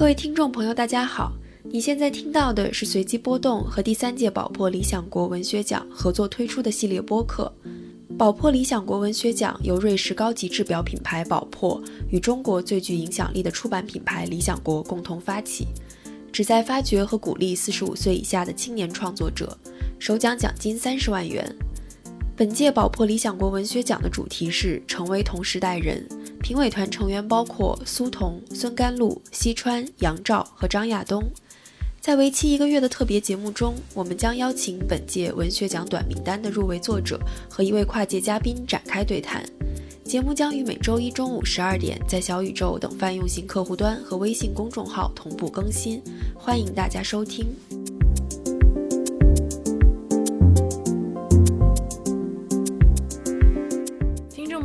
各位听众朋友，大家好！你现在听到的是随机波动和第三届宝珀理想国文学奖合作推出的系列播客。宝珀理想国文学奖由瑞士高级制表品牌宝珀与中国最具影响力的出版品牌理想国共同发起，旨在发掘和鼓励四十五岁以下的青年创作者，首奖奖金三十万元。本届宝珀理想国文学奖的主题是“成为同时代人”。评委团成员包括苏童、孙甘露、西川、杨照和张亚东。在为期一个月的特别节目中，我们将邀请本届文学奖短名单的入围作者和一位跨界嘉宾展开对谈。节目将于每周一中午十二点在小宇宙等泛用型客户端和微信公众号同步更新，欢迎大家收听。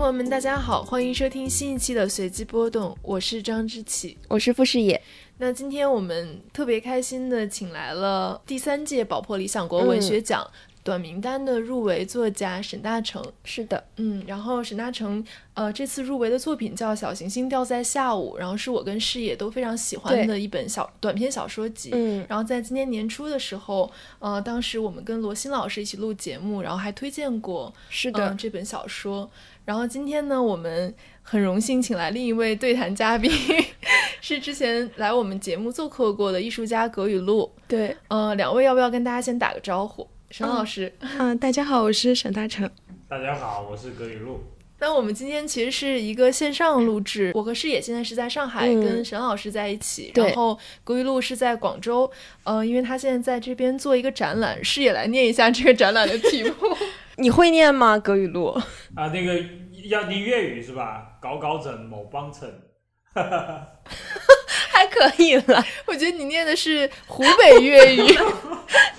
朋友们，大家好，欢迎收听新一期的随机波动，我是张之启，我是傅视野。那今天我们特别开心的请来了第三届宝珀理想国文学奖。短名单的入围作家沈大成是的，嗯，然后沈大成，呃，这次入围的作品叫《小行星掉在下午》，然后是我跟视野都非常喜欢的一本小短篇小说集。嗯，然后在今年年初的时候，呃，当时我们跟罗欣老师一起录节目，然后还推荐过，是的，这本小说。然后今天呢，我们很荣幸请来另一位对谈嘉宾，是之前来我们节目做客过的艺术家葛雨露。对，呃，两位要不要跟大家先打个招呼？沈老师，嗯，大家好，我是沈大成。大家好，我是葛雨露。那我们今天其实是一个线上录制，我和视野现在是在上海跟沈老师在一起，然后葛雨露是在广州，呃，因为他现在在这边做一个展览，视野来念一下这个展览的题目。你会念吗，葛雨露？啊，那个要念粤语是吧？搞搞整某帮衬，还可以了。我觉得你念的是湖北粤语。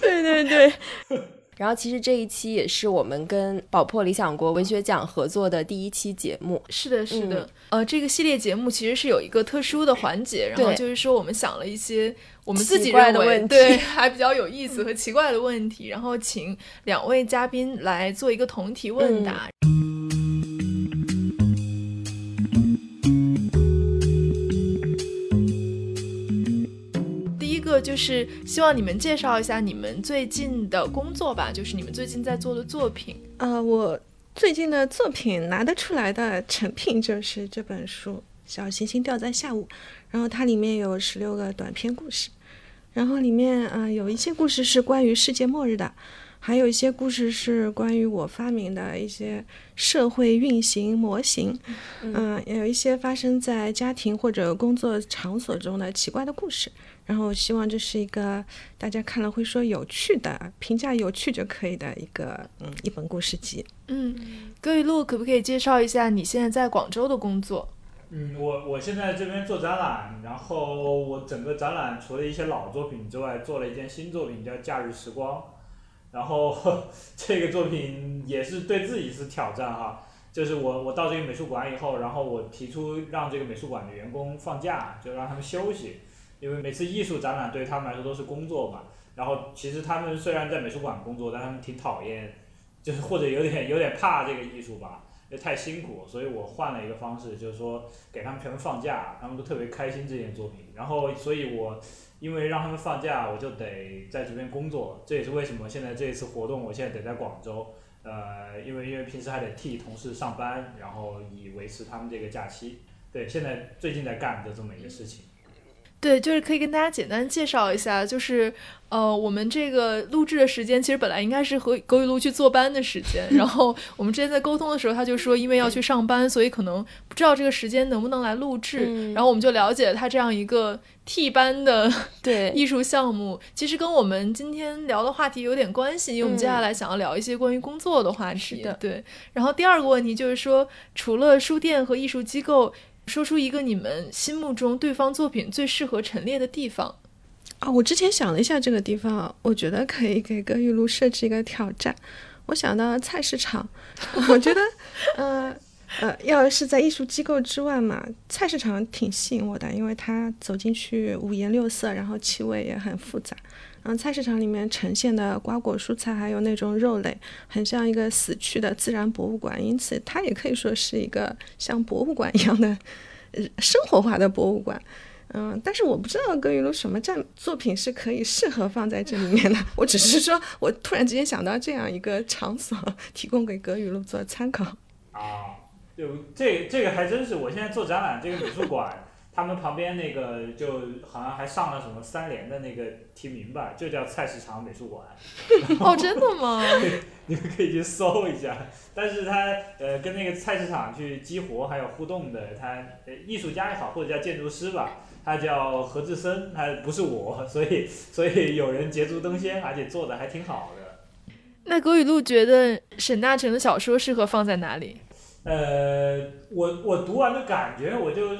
对对对。然后其实这一期也是我们跟宝珀理想国文学奖合作的第一期节目。是的，是的。呃，这个系列节目其实是有一个特殊的环节，然后就是说我们想了一些我们自己认为对 还比较有意思和奇怪的问题，然后请两位嘉宾来做一个同题问答。就是希望你们介绍一下你们最近的工作吧，就是你们最近在做的作品。呃，我最近的作品拿得出来的成品就是这本书《小行星掉在下午》，然后它里面有十六个短篇故事，然后里面啊有一些故事是关于世界末日的。还有一些故事是关于我发明的一些社会运行模型，嗯，也有一些发生在家庭或者工作场所中的奇怪的故事。然后希望这是一个大家看了会说有趣的，评价有趣就可以的一个嗯一本故事集。嗯，葛雨露可不可以介绍一下你现在在广州的工作？嗯，我我现在这边做展览，然后我整个展览除了一些老作品之外，做了一件新作品叫《假日时光》。然后 这个作品也是对自己是挑战哈，就是我我到这个美术馆以后，然后我提出让这个美术馆的员工放假，就让他们休息，因为每次艺术展览对他们来说都是工作嘛。然后其实他们虽然在美术馆工作，但他们挺讨厌，就是或者有点有点怕这个艺术吧，因为太辛苦。所以我换了一个方式，就是说给他们全部放假，他们都特别开心这件作品。然后所以我。因为让他们放假，我就得在这边工作，这也是为什么现在这一次活动，我现在得在广州。呃，因为因为平时还得替同事上班，然后以维持他们这个假期。对，现在最近在干的这么一个事情。对，就是可以跟大家简单介绍一下，就是。呃，我们这个录制的时间其实本来应该是和葛雨露去坐班的时间，然后我们之前在沟通的时候，他就说因为要去上班，所以可能不知道这个时间能不能来录制。然后我们就了解了他这样一个替班的对 艺术项目，其实跟我们今天聊的话题有点关系，因为我们接下来想要聊一些关于工作的话题。对。然后第二个问题就是说，除了书店和艺术机构，说出一个你们心目中对方作品最适合陈列的地方。啊，我之前想了一下这个地方，我觉得可以给葛玉露设置一个挑战。我想到菜市场，我觉得，呃呃，要是在艺术机构之外嘛，菜市场挺吸引我的，因为它走进去五颜六色，然后气味也很复杂。嗯菜市场里面呈现的瓜果蔬菜，还有那种肉类，很像一个死去的自然博物馆，因此它也可以说是一个像博物馆一样的生活化的博物馆。嗯，但是我不知道葛雨露什么战作品是可以适合放在这里面的。我只是说我突然之间想到这样一个场所，提供给葛雨露做参考。啊，就这这个还真是，我现在做展览，这个美术馆。他们旁边那个就好像还上了什么三联的那个提名吧，就叫菜市场美术馆。哦，真的吗？你们可以去搜一下。但是他呃跟那个菜市场去激活还有互动的，他艺术家也好或者叫建筑师吧，他叫何志森，他不是我，所以所以有人捷足登先，而且做的还挺好的。那葛雨露觉得沈大成的小说适合放在哪里？呃，我我读完的感觉我就。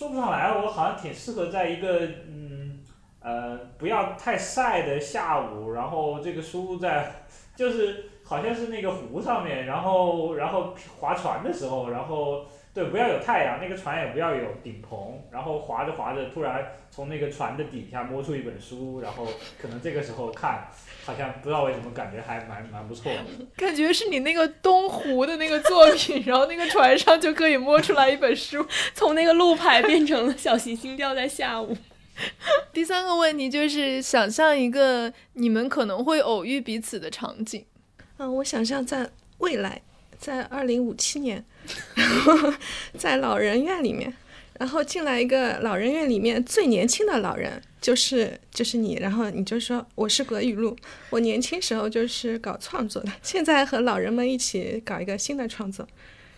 说不上来，我好像挺适合在一个嗯呃不要太晒的下午，然后这个书在就是好像是那个湖上面，然后然后划船的时候，然后对不要有太阳，那个船也不要有顶棚，然后划着划着，突然从那个船的底下摸出一本书，然后可能这个时候看。好像不知道为什么感觉还蛮蛮不错的，感觉是你那个东湖的那个作品，然后那个船上就可以摸出来一本书，从那个路牌变成了小行星掉在下午。第三个问题就是想象一个你们可能会偶遇彼此的场景。嗯，我想象在未来，在二零五七年，然后在老人院里面。然后进来一个老人院里面最年轻的老人，就是就是你，然后你就说我是葛雨露，我年轻时候就是搞创作的，现在和老人们一起搞一个新的创作。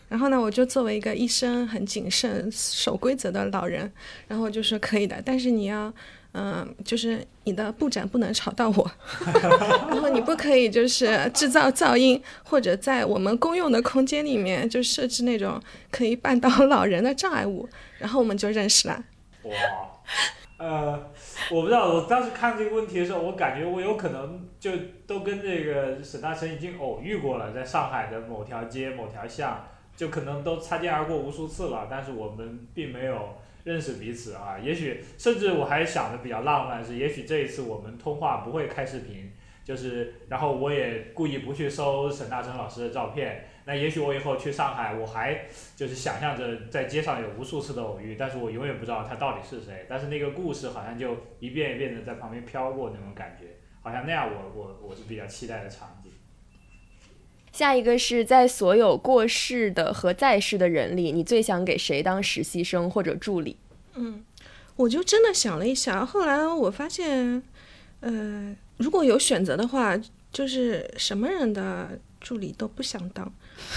然后呢，我就作为一个一生很谨慎、守规则的老人，然后就说可以的，但是你要。嗯，就是你的布展不能吵到我，然后你不可以就是制造噪音，或者在我们公用的空间里面就设置那种可以绊倒老人的障碍物，然后我们就认识了。哇，呃，我不知道，我当时看这个问题的时候，我感觉我有可能就都跟这个沈大成已经偶遇过了，在上海的某条街、某条巷，就可能都擦肩而过无数次了，但是我们并没有。认识彼此啊，也许甚至我还想的比较浪漫是，也许这一次我们通话不会开视频，就是然后我也故意不去搜沈大成老师的照片，那也许我以后去上海，我还就是想象着在街上有无数次的偶遇，但是我永远不知道他到底是谁，但是那个故事好像就一遍一遍的在旁边飘过那种感觉，好像那样我我我是比较期待的场景。下一个是在所有过世的和在世的人里，你最想给谁当实习生或者助理？嗯，我就真的想了一下，后来我发现，呃，如果有选择的话，就是什么人的助理都不想当，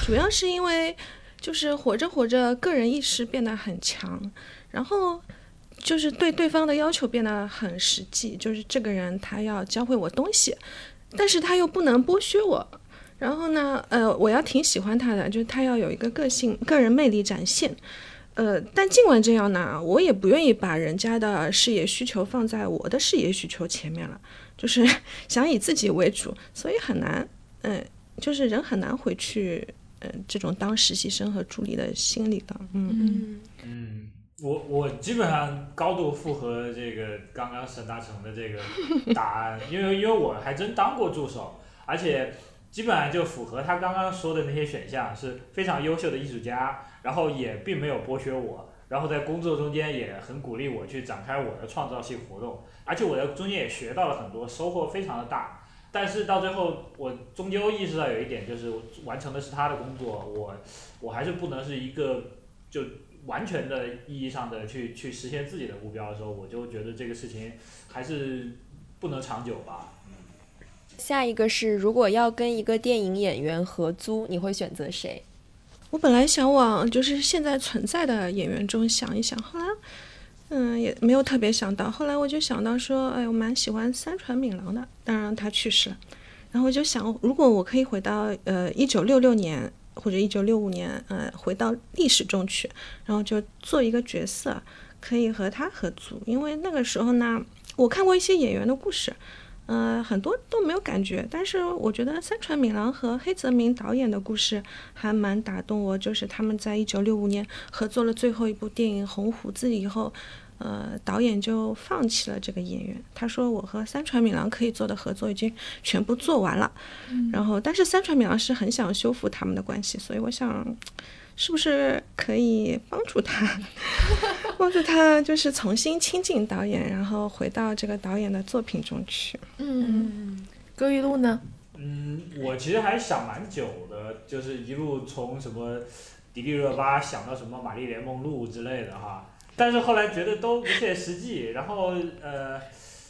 主要是因为就是活着活着，个人意识变得很强，然后就是对对方的要求变得很实际，就是这个人他要教会我东西，但是他又不能剥削我。然后呢，呃，我要挺喜欢他的，就是他要有一个个性、个人魅力展现，呃，但尽管这样呢，我也不愿意把人家的事业需求放在我的事业需求前面了，就是 想以自己为主，所以很难，嗯，就是人很难回去，这种当实习生和助理的心理的，嗯嗯，我我基本上高度符合这个刚刚沈大成的这个答案，因为因为我还真当过助手，而且。基本上就符合他刚刚说的那些选项，是非常优秀的艺术家，然后也并没有剥削我，然后在工作中间也很鼓励我去展开我的创造性活动，而且我在中间也学到了很多，收获非常的大。但是到最后，我终究意识到有一点，就是完成的是他的工作，我我还是不能是一个就完全的意义上的去去实现自己的目标的时候，我就觉得这个事情还是不能长久吧。下一个是，如果要跟一个电影演员合租，你会选择谁？我本来想往就是现在存在的演员中想一想，后来，嗯，也没有特别想到。后来我就想到说，哎，我蛮喜欢三船敏郎的，当然他去世了。然后我就想，如果我可以回到呃一九六六年或者一九六五年，呃，回到历史中去，然后就做一个角色，可以和他合租，因为那个时候呢，我看过一些演员的故事。嗯，很多都没有感觉，但是我觉得三船敏郎和黑泽明导演的故事还蛮打动我。就是他们在一九六五年合作了最后一部电影《红胡子》以后，呃，导演就放弃了这个演员。他说：“我和三船敏郎可以做的合作已经全部做完了。”然后，但是三船敏郎是很想修复他们的关系，所以我想，是不是可以帮助他？帮助他就是重新亲近导演，然后回到这个导演的作品中去。嗯，葛雨露呢？嗯，我其实还想蛮久的，就是一路从什么迪丽热巴想到什么玛丽莲梦露之类的哈，但是后来觉得都不切实际，然后呃，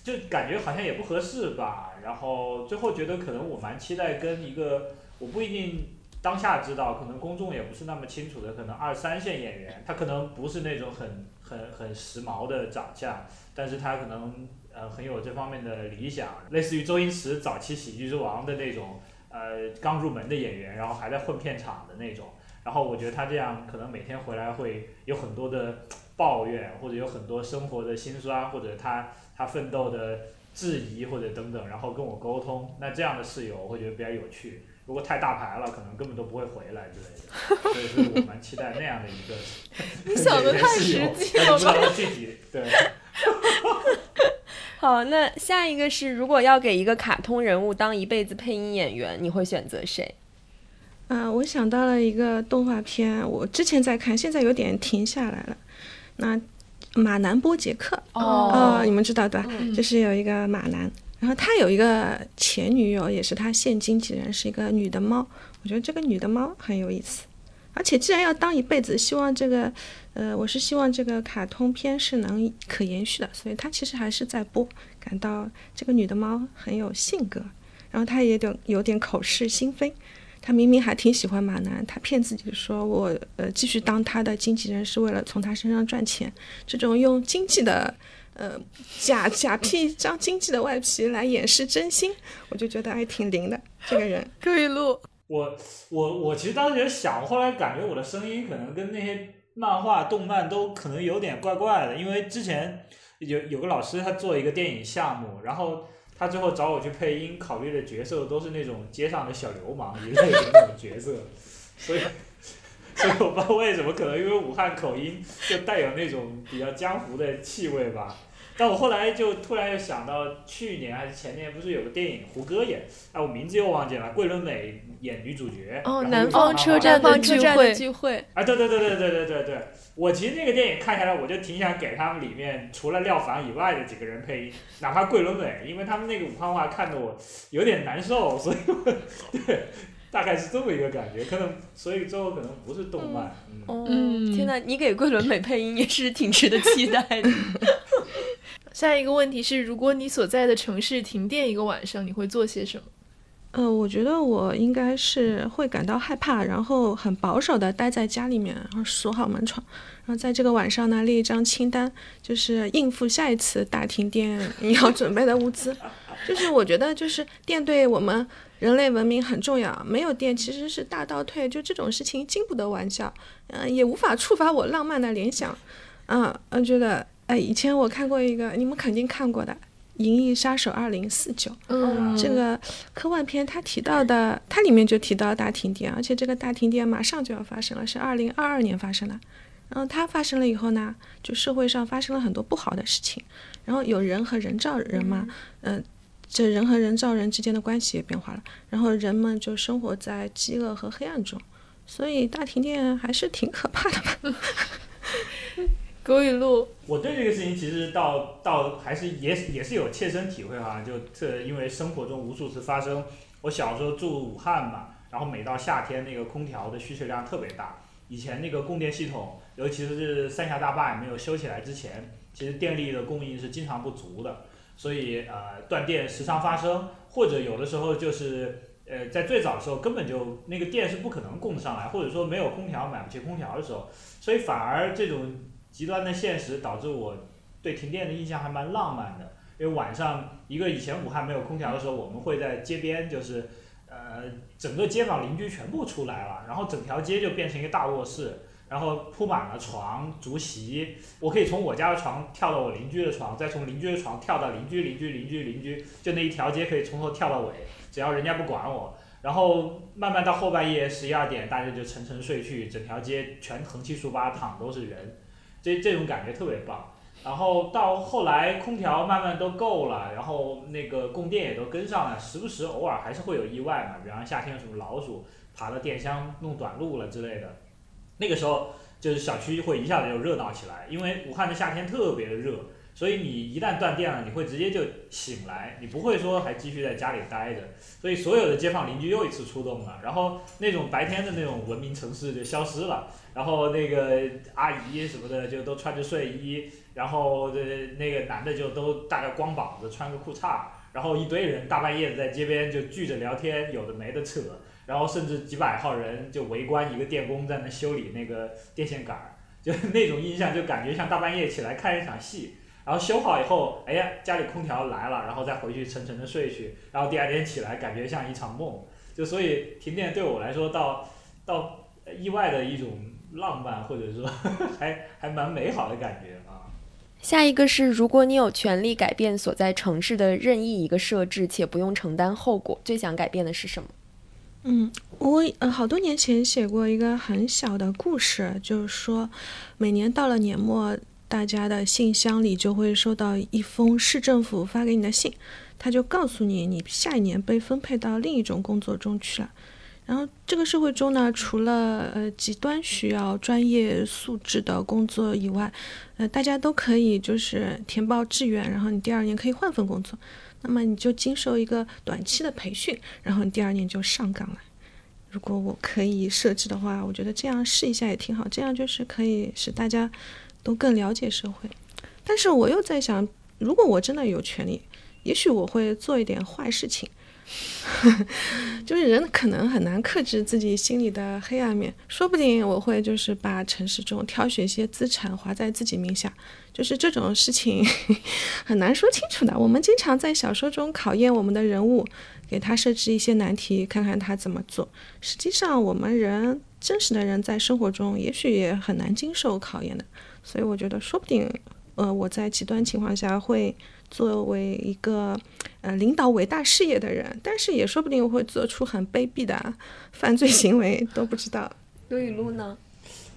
就感觉好像也不合适吧，然后最后觉得可能我蛮期待跟一个我不一定当下知道，可能公众也不是那么清楚的，可能二三线演员，他可能不是那种很很很时髦的长相，但是他可能。呃，很有这方面的理想，类似于周星驰早期《喜剧之王》的那种，呃，刚入门的演员，然后还在混片场的那种。然后我觉得他这样可能每天回来会有很多的抱怨，或者有很多生活的辛酸，或者他他奋斗的质疑或者等等，然后跟我沟通。那这样的室友我会觉得比较有趣。如果太大牌了，可能根本都不会回来之类的。所以说我蛮期待那样的一个。你想的太实际了吧？具体对。好，那下一个是，如果要给一个卡通人物当一辈子配音演员，你会选择谁？嗯，我想到了一个动画片，我之前在看，现在有点停下来了。那马南波杰克哦，你们知道对吧？就是有一个马南，然后他有一个前女友，也是他现经纪人，是一个女的猫。我觉得这个女的猫很有意思。而且既然要当一辈子，希望这个，呃，我是希望这个卡通片是能可延续的，所以它其实还是在播。感到这个女的猫很有性格，然后她也有有点口是心非。她明明还挺喜欢马南，她骗自己说我呃继续当他的经纪人是为了从他身上赚钱。这种用经济的呃假假皮张经济的外皮来掩饰真心，我就觉得还挺灵的。这个人可以录。我我我其实当时也想，后来感觉我的声音可能跟那些漫画、动漫都可能有点怪怪的，因为之前有有个老师他做一个电影项目，然后他最后找我去配音，考虑的角色都是那种街上的小流氓一类的那种角色，所以所以我不知道为什么，可能因为武汉口音就带有那种比较江湖的气味吧。但我后来就突然又想到，去年还是前年，不是有个电影胡歌演，哎，我名字又忘记了，桂纶镁演女主角。哦，南方车站的聚会。聚会。啊，对对对对对对对对，我其实那个电影看下来，我就挺想给他们里面除了廖凡以外的几个人配音，哪怕桂纶镁，因为他们那个武汉话看得我有点难受，所以 对，大概是这么一个感觉，可能所以最后可能不是动漫。嗯，天哪，你给桂纶镁配音也是挺值得期待的。下一个问题是，如果你所在的城市停电一个晚上，你会做些什么？呃，我觉得我应该是会感到害怕，然后很保守的待在家里面，然后锁好门窗，然后在这个晚上呢列一张清单，就是应付下一次大停电你要准备的物资。就是我觉得，就是电对我们人类文明很重要，没有电其实是大倒退，就这种事情经不得玩笑，嗯，也无法触发我浪漫的联想，嗯，我觉得。哎，以前我看过一个，你们肯定看过的《银翼杀手二零四九》。嗯，这个科幻片它提到的，它里面就提到大停电，而且这个大停电马上就要发生了，是二零二二年发生的。然后它发生了以后呢，就社会上发生了很多不好的事情。然后有人和人造人嘛，嗯，这人和人造人之间的关系也变化了。然后人们就生活在饥饿和黑暗中，所以大停电还是挺可怕的嘛。葛雨露，我对这个事情其实到到还是也也是有切身体会哈，就这因为生活中无数次发生。我小时候住武汉嘛，然后每到夏天那个空调的需求量特别大。以前那个供电系统，尤其是三峡大坝也没有修起来之前，其实电力的供应是经常不足的，所以呃断电时常发生，或者有的时候就是呃在最早的时候根本就那个电是不可能供上来，或者说没有空调买不起空调的时候，所以反而这种。极端的现实导致我对停电的印象还蛮浪漫的，因为晚上一个以前武汉没有空调的时候，我们会在街边，就是呃整个街坊邻居全部出来了，然后整条街就变成一个大卧室，然后铺满了床、竹席，我可以从我家的床跳到我邻居的床，再从邻居的床跳到邻居、邻居、邻居、邻居，就那一条街可以从头跳到尾，只要人家不管我。然后慢慢到后半夜十一二点，大家就沉沉睡去，整条街全横七竖八躺都是人。这这种感觉特别棒，然后到后来空调慢慢都够了，然后那个供电也都跟上了，时不时偶尔还是会有意外嘛，比方夏天有什么老鼠爬到电箱弄短路了之类的，那个时候就是小区会一下子就热闹起来，因为武汉的夏天特别的热，所以你一旦断电了，你会直接就醒来，你不会说还继续在家里待着，所以所有的街坊邻居又一次出动了，然后那种白天的那种文明城市就消失了，然后那个阿姨什么的就都穿着睡衣，然后这那个男的就都大概光膀子穿个裤衩，然后一堆人大半夜的在街边就聚着聊天，有的没的扯。然后甚至几百号人就围观一个电工在那修理那个电线杆儿，就那种印象，就感觉像大半夜起来看一场戏。然后修好以后，哎呀，家里空调来了，然后再回去沉沉的睡去。然后第二天起来，感觉像一场梦。就所以停电对我来说，到到意外的一种浪漫，或者说还还蛮美好的感觉啊。下一个是，如果你有权利改变所在城市的任意一个设置，且不用承担后果，最想改变的是什么？嗯，我呃好多年前写过一个很小的故事，就是说，每年到了年末，大家的信箱里就会收到一封市政府发给你的信，他就告诉你，你下一年被分配到另一种工作中去了。然后这个社会中呢，除了呃极端需要专业素质的工作以外，呃大家都可以就是填报志愿，然后你第二年可以换份工作。那么你就经受一个短期的培训，然后你第二年就上岗了。如果我可以设置的话，我觉得这样试一下也挺好，这样就是可以使大家都更了解社会。但是我又在想，如果我真的有权利，也许我会做一点坏事情。就是人可能很难克制自己心里的黑暗面，说不定我会就是把城市中挑选一些资产划在自己名下，就是这种事情 很难说清楚的。我们经常在小说中考验我们的人物，给他设置一些难题，看看他怎么做。实际上，我们人真实的人在生活中也许也很难经受考验的。所以我觉得，说不定，呃，我在极端情况下会。作为一个呃领导伟大事业的人，但是也说不定会做出很卑鄙的犯罪行为，都不知道。刘雨露呢？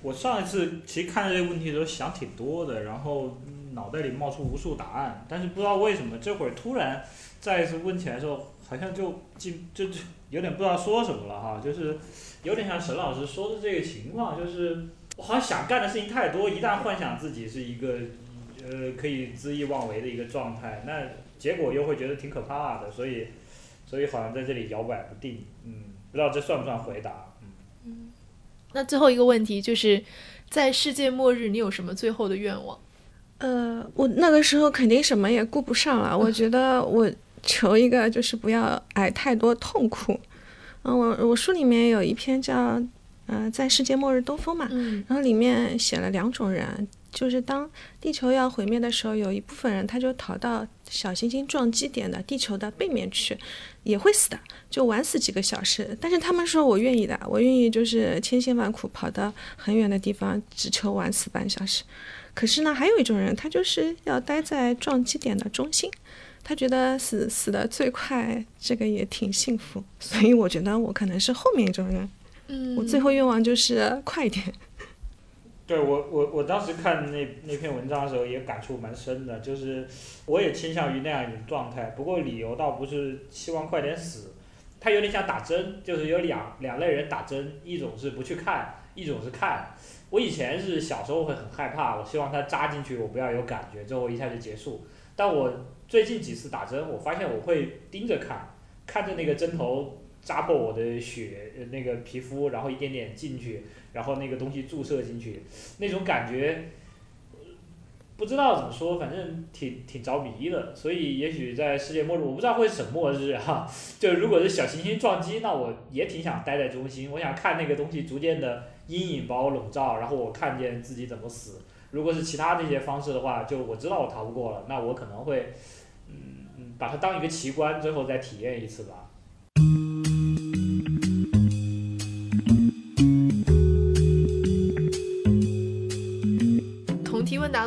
我上一次其实看这个问题的时候想挺多的，然后脑袋里冒出无数答案，但是不知道为什么这会儿突然再一次问起来的时候，好像就进就就有点不知道说什么了哈，就是有点像沈老师说的这个情况，就是我好像想干的事情太多，一旦幻想自己是一个。呃，可以恣意妄为的一个状态，那结果又会觉得挺可怕的，所以，所以好像在这里摇摆不定，嗯，不知道这算不算回答，嗯。嗯，那最后一个问题就是，在世界末日，你有什么最后的愿望？呃，我那个时候肯定什么也顾不上了，我觉得 我求一个就是不要挨太多痛苦。嗯，我我书里面有一篇叫呃在世界末日兜风嘛，然后里面写了两种人。就是当地球要毁灭的时候，有一部分人他就逃到小行星撞击点的地球的背面去，也会死的，就晚死几个小时。但是他们说我愿意的，我愿意就是千辛万苦跑到很远的地方，只求晚死半小时。可是呢，还有一种人，他就是要待在撞击点的中心，他觉得死死的最快，这个也挺幸福。所以我觉得我可能是后面一种人。嗯，我最后愿望就是快一点。对我我我当时看那那篇文章的时候也感触蛮深的，就是我也倾向于那样一种状态，不过理由倒不是希望快点死，它有点像打针，就是有两两类人打针，一种是不去看，一种是看。我以前是小时候会很害怕，我希望它扎进去我不要有感觉，之后一下就结束。但我最近几次打针，我发现我会盯着看，看着那个针头扎破我的血那个皮肤，然后一点点进去。然后那个东西注射进去，那种感觉不知道怎么说，反正挺挺着迷的。所以也许在世界末日，我不知道会是什么末日哈。就如果是小行星撞击，那我也挺想待在中心，我想看那个东西逐渐的阴影把我笼罩，然后我看见自己怎么死。如果是其他那些方式的话，就我知道我逃不过了，那我可能会嗯嗯把它当一个奇观，最后再体验一次吧。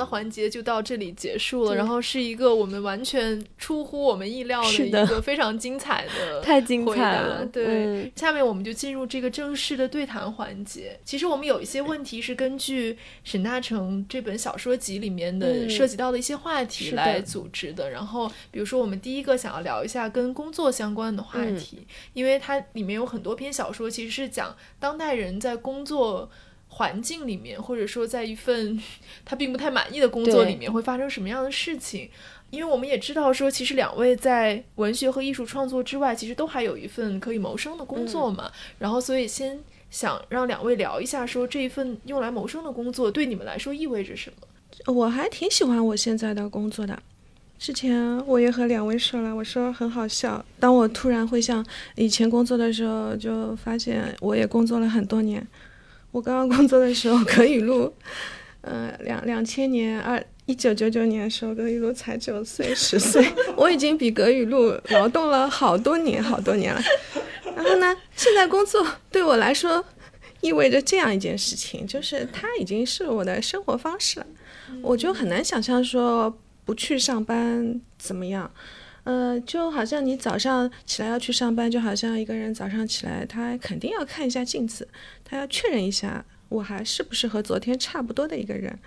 环节就到这里结束了，然后是一个我们完全出乎我们意料的一个非常精彩的，太精彩了。对，下面我们就进入这个正式的对谈环节。其实我们有一些问题是根据沈大成这本小说集里面的涉及到的一些话题来组织的。然后，比如说我们第一个想要聊一下跟工作相关的话题，因为它里面有很多篇小说其实是讲当代人在工作。环境里面，或者说在一份 他并不太满意的工作里面，会发生什么样的事情？因为我们也知道说，其实两位在文学和艺术创作之外，其实都还有一份可以谋生的工作嘛。然后，所以先想让两位聊一下，说这一份用来谋生的工作对你们来说意味着什么？我还挺喜欢我现在的工作的。之前我也和两位说了，我说很好笑。当我突然回想以前工作的时候，就发现我也工作了很多年。我刚刚工作的时候，葛雨露，呃，两两千年二。一九九九年的时候，葛雨露才九岁十岁，我已经比葛雨露劳动了好多年好多年了。然后呢，现在工作对我来说意味着这样一件事情，就是它已经是我的生活方式了。我就很难想象说不去上班怎么样。呃，就好像你早上起来要去上班，就好像一个人早上起来，他肯定要看一下镜子，他要确认一下我还是不是和昨天差不多的一个人。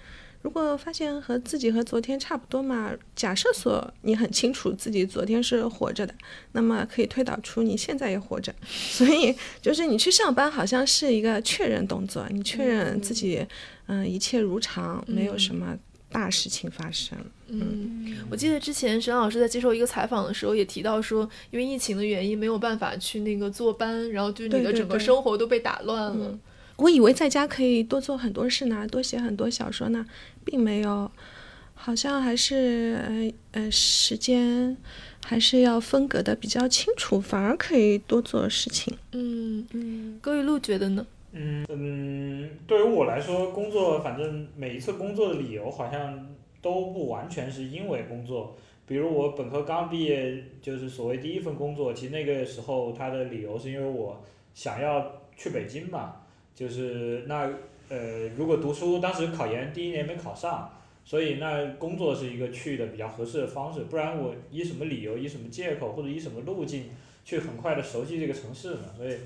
如果发现和自己和昨天差不多嘛，假设说你很清楚自己昨天是活着的，那么可以推导出你现在也活着。所以就是你去上班好像是一个确认动作，你确认自己嗯一切如常，没有什么大事情发生。嗯，我记得之前沈老师在接受一个采访的时候也提到说，因为疫情的原因没有办法去那个坐班，然后就你的整个生活都被打乱了。我以为在家可以多做很多事呢，多写很多小说呢，并没有，好像还是呃呃时间还是要分隔的比较清楚，反而可以多做事情。嗯嗯，葛雨露觉得呢？嗯嗯，对于我来说，工作反正每一次工作的理由好像都不完全是因为工作。比如我本科刚毕业，就是所谓第一份工作，其实那个时候他的理由是因为我想要去北京嘛。就是那呃，如果读书当时考研第一年没考上，所以那工作是一个去的比较合适的方式，不然我以什么理由、以什么借口或者以什么路径去很快的熟悉这个城市呢？所以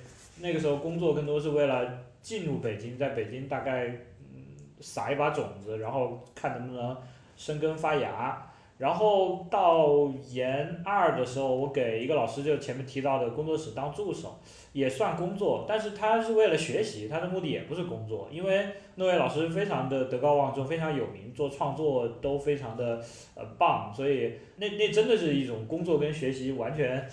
那个时候工作更多是为了进入北京，在北京大概嗯撒一把种子，然后看能不能生根发芽。然后到研二的时候，我给一个老师，就前面提到的工作室当助手，也算工作，但是他是为了学习，他的目的也不是工作，因为那位老师非常的德高望重，非常有名，做创作都非常的呃棒，所以那那真的是一种工作跟学习完全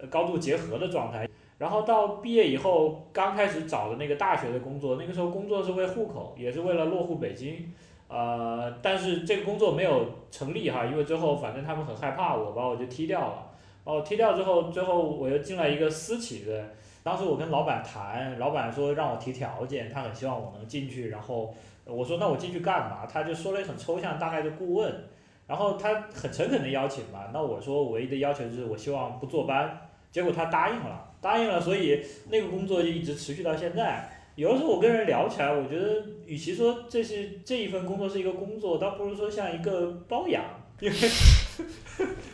呃高度结合的状态。然后到毕业以后，刚开始找的那个大学的工作，那个时候工作是为户口，也是为了落户北京。呃，但是这个工作没有成立哈，因为最后反正他们很害怕我，把我就踢掉了。把我踢掉之后，最后我又进了一个私企的。当时我跟老板谈，老板说让我提条件，他很希望我能进去。然后我说那我进去干嘛？他就说了一很抽象，大概的顾问。然后他很诚恳的邀请嘛，那我说唯一的要求就是我希望不坐班。结果他答应了，答应了，所以那个工作就一直持续到现在。有的时候我跟人聊起来，我觉得与其说这是这一份工作是一个工作，倒不如说像一个包养，因 为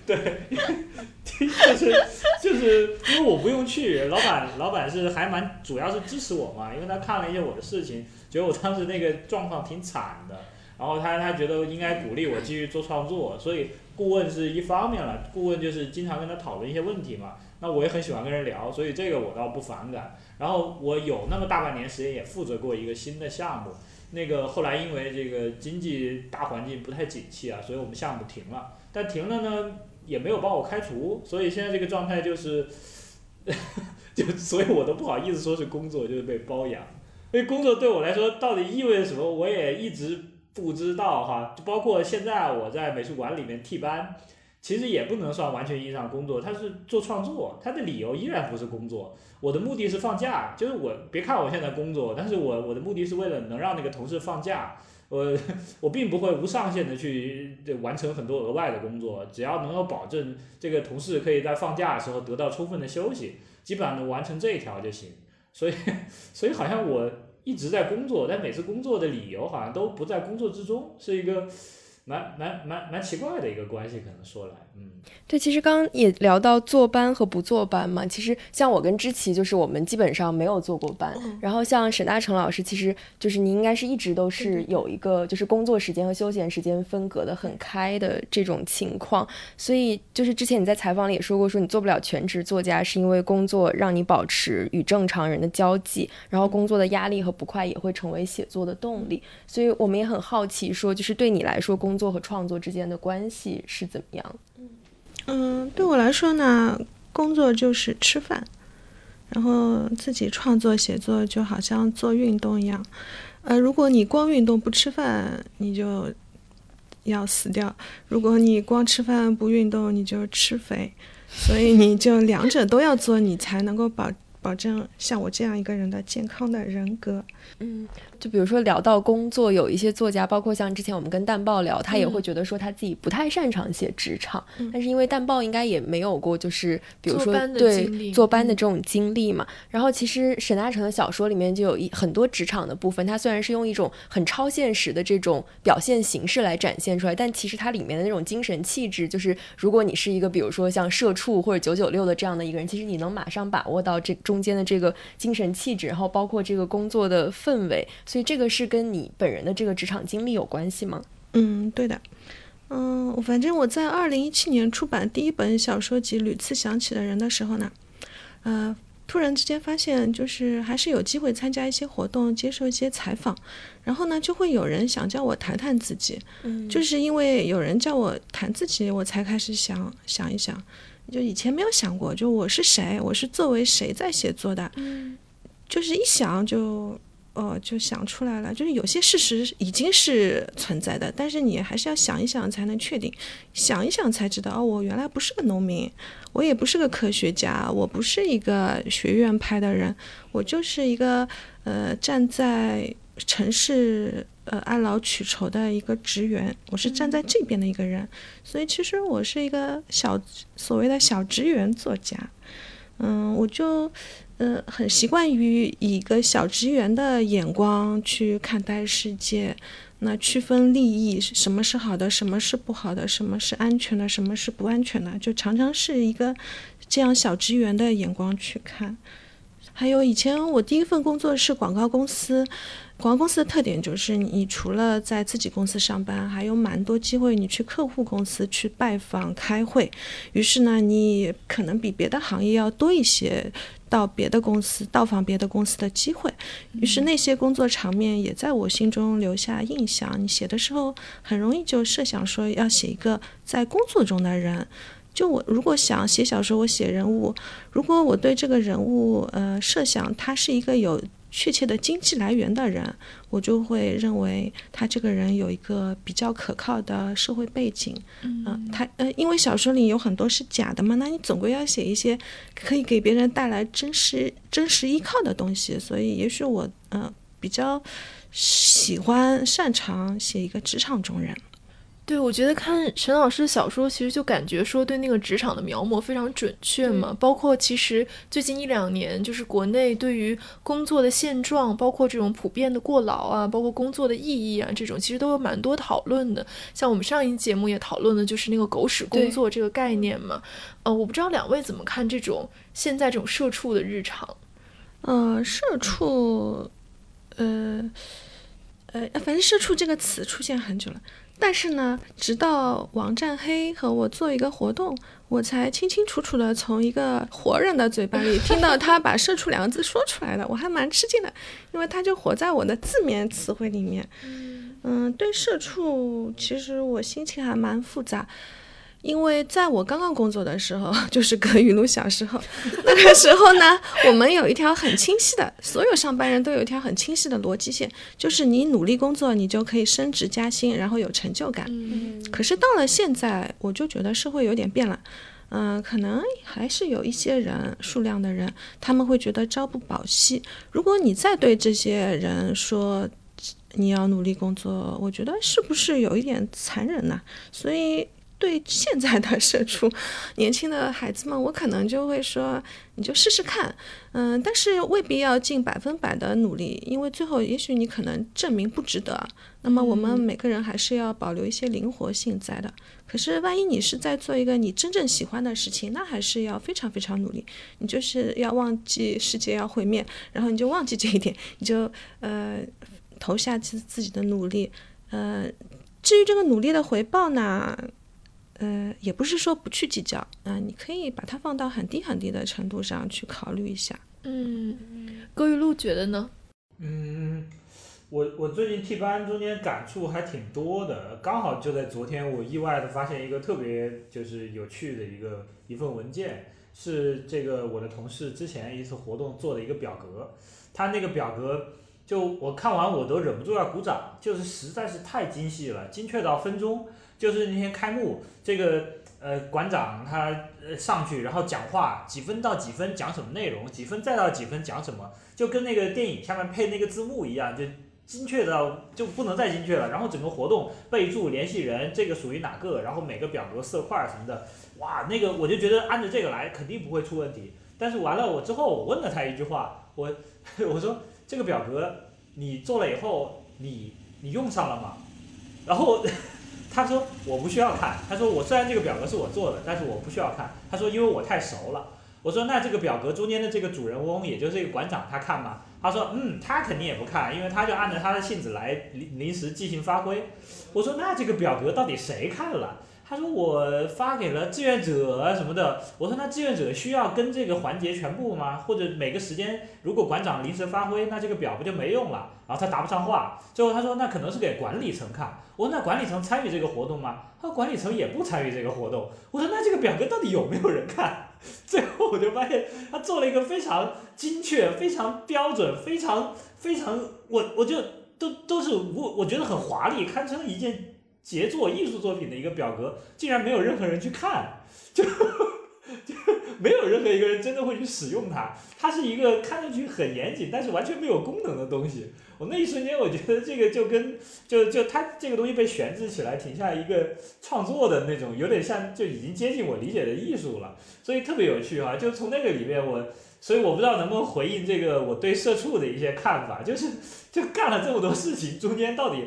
对，就是就是因为我不用去，老板老板是还蛮主要是支持我嘛，因为他看了一些我的事情，觉得我当时那个状况挺惨的，然后他他觉得应该鼓励我继续做创作，所以顾问是一方面了，顾问就是经常跟他讨论一些问题嘛，那我也很喜欢跟人聊，所以这个我倒不反感。然后我有那么大半年时间也负责过一个新的项目，那个后来因为这个经济大环境不太景气啊，所以我们项目停了。但停了呢，也没有把我开除，所以现在这个状态就是，就所以我都不好意思说是工作，就是被包养。因为工作对我来说到底意味着什么，我也一直不知道哈。就包括现在我在美术馆里面替班。其实也不能算完全意义上工作，他是做创作，他的理由依然不是工作。我的目的是放假，就是我别看我现在工作，但是我我的目的是为了能让那个同事放假。我我并不会无上限的去完成很多额外的工作，只要能够保证这个同事可以在放假的时候得到充分的休息，基本上能完成这一条就行。所以所以好像我一直在工作，但每次工作的理由好像都不在工作之中，是一个。蛮蛮蛮蛮奇怪的一个关系，可能说来，嗯。对，其实刚刚也聊到坐班和不坐班嘛。其实像我跟知琪，就是我们基本上没有坐过班。然后像沈大成老师，其实就是你应该是一直都是有一个就是工作时间和休闲时间分隔的很开的这种情况。所以就是之前你在采访里也说过，说你做不了全职作家，是因为工作让你保持与正常人的交际，然后工作的压力和不快也会成为写作的动力。所以我们也很好奇，说就是对你来说，工作和创作之间的关系是怎么样？嗯，对我来说呢，工作就是吃饭，然后自己创作写作就好像做运动一样。呃，如果你光运动不吃饭，你就要死掉；如果你光吃饭不运动，你就吃肥。所以你就两者都要做，你才能够保保证像我这样一个人的健康的人格。嗯。就比如说聊到工作，有一些作家，包括像之前我们跟淡豹聊，他也会觉得说他自己不太擅长写职场，但是因为淡豹应该也没有过，就是比如说对坐班的这种经历嘛。然后其实沈大成的小说里面就有一很多职场的部分，他虽然是用一种很超现实的这种表现形式来展现出来，但其实它里面的那种精神气质，就是如果你是一个比如说像社畜或者九九六的这样的一个人，其实你能马上把握到这中间的这个精神气质，然后包括这个工作的氛围。所以这个是跟你本人的这个职场经历有关系吗？嗯，对的。嗯，反正我在二零一七年出版第一本小说集《屡次想起的人》的时候呢，呃，突然之间发现，就是还是有机会参加一些活动，接受一些采访，然后呢，就会有人想叫我谈谈自己。嗯，就是因为有人叫我谈自己，我才开始想想一想，就以前没有想过，就我是谁，我是作为谁在写作的。嗯，就是一想就。哦，就想出来了，就是有些事实已经是存在的，但是你还是要想一想才能确定，想一想才知道哦，我原来不是个农民，我也不是个科学家，我不是一个学院派的人，我就是一个呃站在城市呃安劳取酬的一个职员，我是站在这边的一个人，所以其实我是一个小所谓的小职员作家，嗯，我就。呃，很习惯于以一个小职员的眼光去看待世界，那区分利益，什么是好的，什么是不好的，什么是安全的，什么是不安全的，就常常是一个这样小职员的眼光去看。还有以前我第一份工作是广告公司。广告公司的特点就是，你除了在自己公司上班，还有蛮多机会你去客户公司去拜访、开会。于是呢，你可能比别的行业要多一些到别的公司到访别的公司的机会。于是那些工作场面也在我心中留下印象。你写的时候很容易就设想说要写一个在工作中的人。就我如果想写小说，我写人物，如果我对这个人物呃设想他是一个有。确切的经济来源的人，我就会认为他这个人有一个比较可靠的社会背景。嗯，他呃，因为小说里有很多是假的嘛，那你总归要写一些可以给别人带来真实、真实依靠的东西。所以，也许我呃比较喜欢、擅长写一个职场中人。对，我觉得看沈老师的小说，其实就感觉说对那个职场的描摹非常准确嘛。包括其实最近一两年，就是国内对于工作的现状，包括这种普遍的过劳啊，包括工作的意义啊，这种其实都有蛮多讨论的。像我们上一节目也讨论的就是那个“狗屎工作”这个概念嘛。呃，我不知道两位怎么看这种现在这种社畜的日常？呃，社畜，呃，呃，反正“社畜”这个词出现很久了。但是呢，直到王占黑和我做一个活动，我才清清楚楚的从一个活人的嘴巴里听到他把“社畜”两个字说出来了，我还蛮吃惊的，因为他就活在我的字面词汇里面。嗯，对“社畜”，其实我心情还蛮复杂。因为在我刚刚工作的时候，就是葛雨露小时候，那个时候呢，我们有一条很清晰的，所有上班人都有一条很清晰的逻辑线，就是你努力工作，你就可以升职加薪，然后有成就感。嗯。可是到了现在，我就觉得社会有点变了，嗯，可能还是有一些人数量的人，他们会觉得朝不保夕。如果你再对这些人说你要努力工作，我觉得是不是有一点残忍呢？所以。对现在的社畜、年轻的孩子们，我可能就会说，你就试试看，嗯，但是未必要尽百分百的努力，因为最后也许你可能证明不值得。那么我们每个人还是要保留一些灵活性在的。可是万一你是在做一个你真正喜欢的事情，那还是要非常非常努力。你就是要忘记世界要毁灭，然后你就忘记这一点，你就呃投下自自己的努力，呃。至于这个努力的回报呢，呃，也不是说不去计较啊，你可以把它放到很低很低的程度上去考虑一下。嗯，葛雨露觉得呢？嗯，我我最近替班中间感触还挺多的，刚好就在昨天，我意外的发现一个特别就是有趣的一个一份文件，是这个我的同事之前一次活动做的一个表格，他那个表格。就我看完我都忍不住要鼓掌，就是实在是太精细了，精确到分钟。就是那天开幕，这个呃馆长他呃上去然后讲话，几分到几分讲什么内容，几分再到几分讲什么，就跟那个电影下面配那个字幕一样，就精确到就不能再精确了。然后整个活动备注联系人，这个属于哪个，然后每个表格色块什么的，哇，那个我就觉得按照这个来肯定不会出问题。但是完了我之后我问了他一句话，我 我说。这个表格你做了以后，你你用上了吗？然后他说我不需要看。他说我虽然这个表格是我做的，但是我不需要看。他说因为我太熟了。我说那这个表格中间的这个主人翁，也就是这个馆长，他看吗？他说嗯，他肯定也不看，因为他就按照他的性子来临临时即兴发挥。我说那这个表格到底谁看了？他说我发给了志愿者啊什么的，我说那志愿者需要跟这个环节全部吗？或者每个时间如果馆长临时发挥，那这个表不就没用了？然后他答不上话，最后他说那可能是给管理层看。我说那管理层参与这个活动吗？他说管理层也不参与这个活动。我说那这个表格到底有没有人看？最后我就发现他做了一个非常精确、非常标准、非常非常我我就都都是我我觉得很华丽，堪称一件。杰作艺术作品的一个表格，竟然没有任何人去看，就就没有任何一个人真的会去使用它。它是一个看上去很严谨，但是完全没有功能的东西。我那一瞬间，我觉得这个就跟就就它这个东西被悬置起来，挺像一个创作的那种，有点像就已经接近我理解的艺术了。所以特别有趣哈，就从那个里面我，所以我不知道能不能回应这个我对社畜的一些看法，就是就干了这么多事情，中间到底。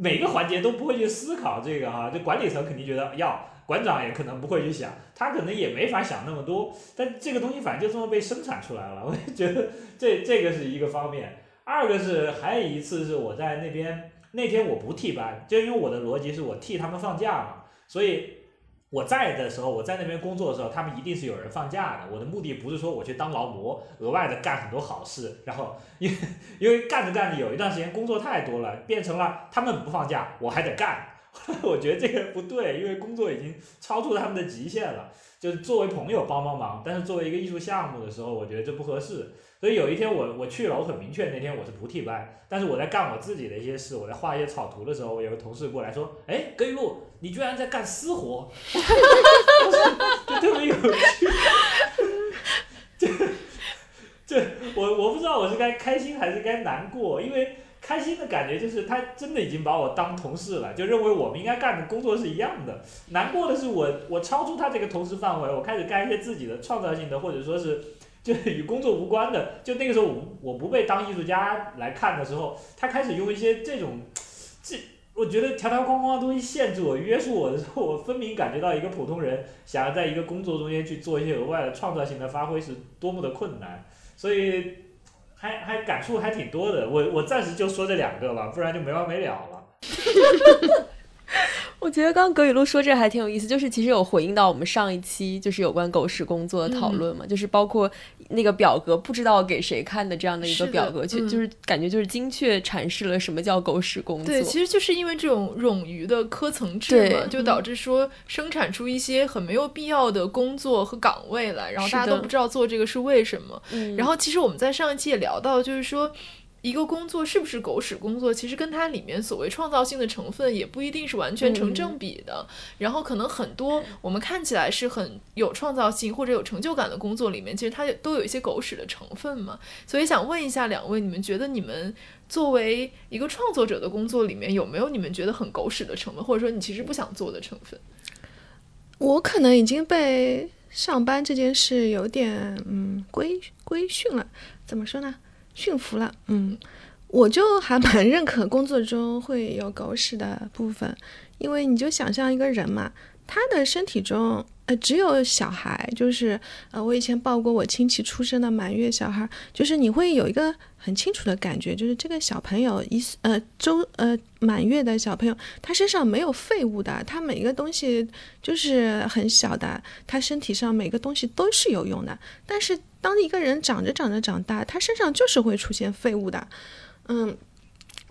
每个环节都不会去思考这个哈，就管理层肯定觉得要，馆长也可能不会去想，他可能也没法想那么多。但这个东西反正就这么被生产出来了，我就觉得这这个是一个方面。二个是还有一次是我在那边那天我不替班，就因为我的逻辑是我替他们放假嘛，所以。我在的时候，我在那边工作的时候，他们一定是有人放假的。我的目的不是说我去当劳模，额外的干很多好事。然后，因为因为干着干着，有一段时间工作太多了，变成了他们不放假，我还得干。我觉得这个不对，因为工作已经超出他们的极限了。就是作为朋友帮帮忙，但是作为一个艺术项目的时候，我觉得这不合适。所以有一天我我去了，我很明确那天我是不替班，但是我在干我自己的一些事，我在画一些草图的时候，我有个同事过来说：“哎，葛一路，你居然在干私活，就特别有趣。”这这我我不知道我是该开心还是该难过，因为开心的感觉就是他真的已经把我当同事了，就认为我们应该干的工作是一样的。难过的是我我超出他这个同事范围，我开始干一些自己的创造性的或者说是。就是与工作无关的，就那个时候我我不被当艺术家来看的时候，他开始用一些这种，这我觉得条条框框的东西限制我、约束我的时候，我分明感觉到一个普通人想要在一个工作中间去做一些额外的创造性的发挥是多么的困难，所以还 还感触还挺多的。我我暂时就说这两个吧，不然就没完没了了。我觉得刚刚葛雨露说这还挺有意思，就是其实有回应到我们上一期就是有关狗屎工作的讨论嘛，就是包括那个表格不知道给谁看的这样的一个表格，就就是感觉就是精确阐释了什么叫狗屎工作。对，其实就是因为这种冗余的科层制嘛，就导致说生产出一些很没有必要的工作和岗位来，然后大家都不知道做这个是为什么。然后其实我们在上一期也聊到，就是说。一个工作是不是狗屎工作，其实跟它里面所谓创造性的成分也不一定是完全成正比的。然后可能很多我们看起来是很有创造性或者有成就感的工作里面，其实它都有一些狗屎的成分嘛。所以想问一下两位，你们觉得你们作为一个创作者的工作里面有没有你们觉得很狗屎的成分，或者说你其实不想做的成分？我可能已经被上班这件事有点嗯规规训了，怎么说呢？驯服了，嗯，我就还蛮认可工作中会有狗屎的部分，因为你就想象一个人嘛，他的身体中。呃，只有小孩，就是呃，我以前抱过我亲戚出生的满月小孩，就是你会有一个很清楚的感觉，就是这个小朋友一呃周呃满月的小朋友，他身上没有废物的，他每一个东西就是很小的，他身体上每个东西都是有用的。但是当一个人长着长着长大，他身上就是会出现废物的，嗯。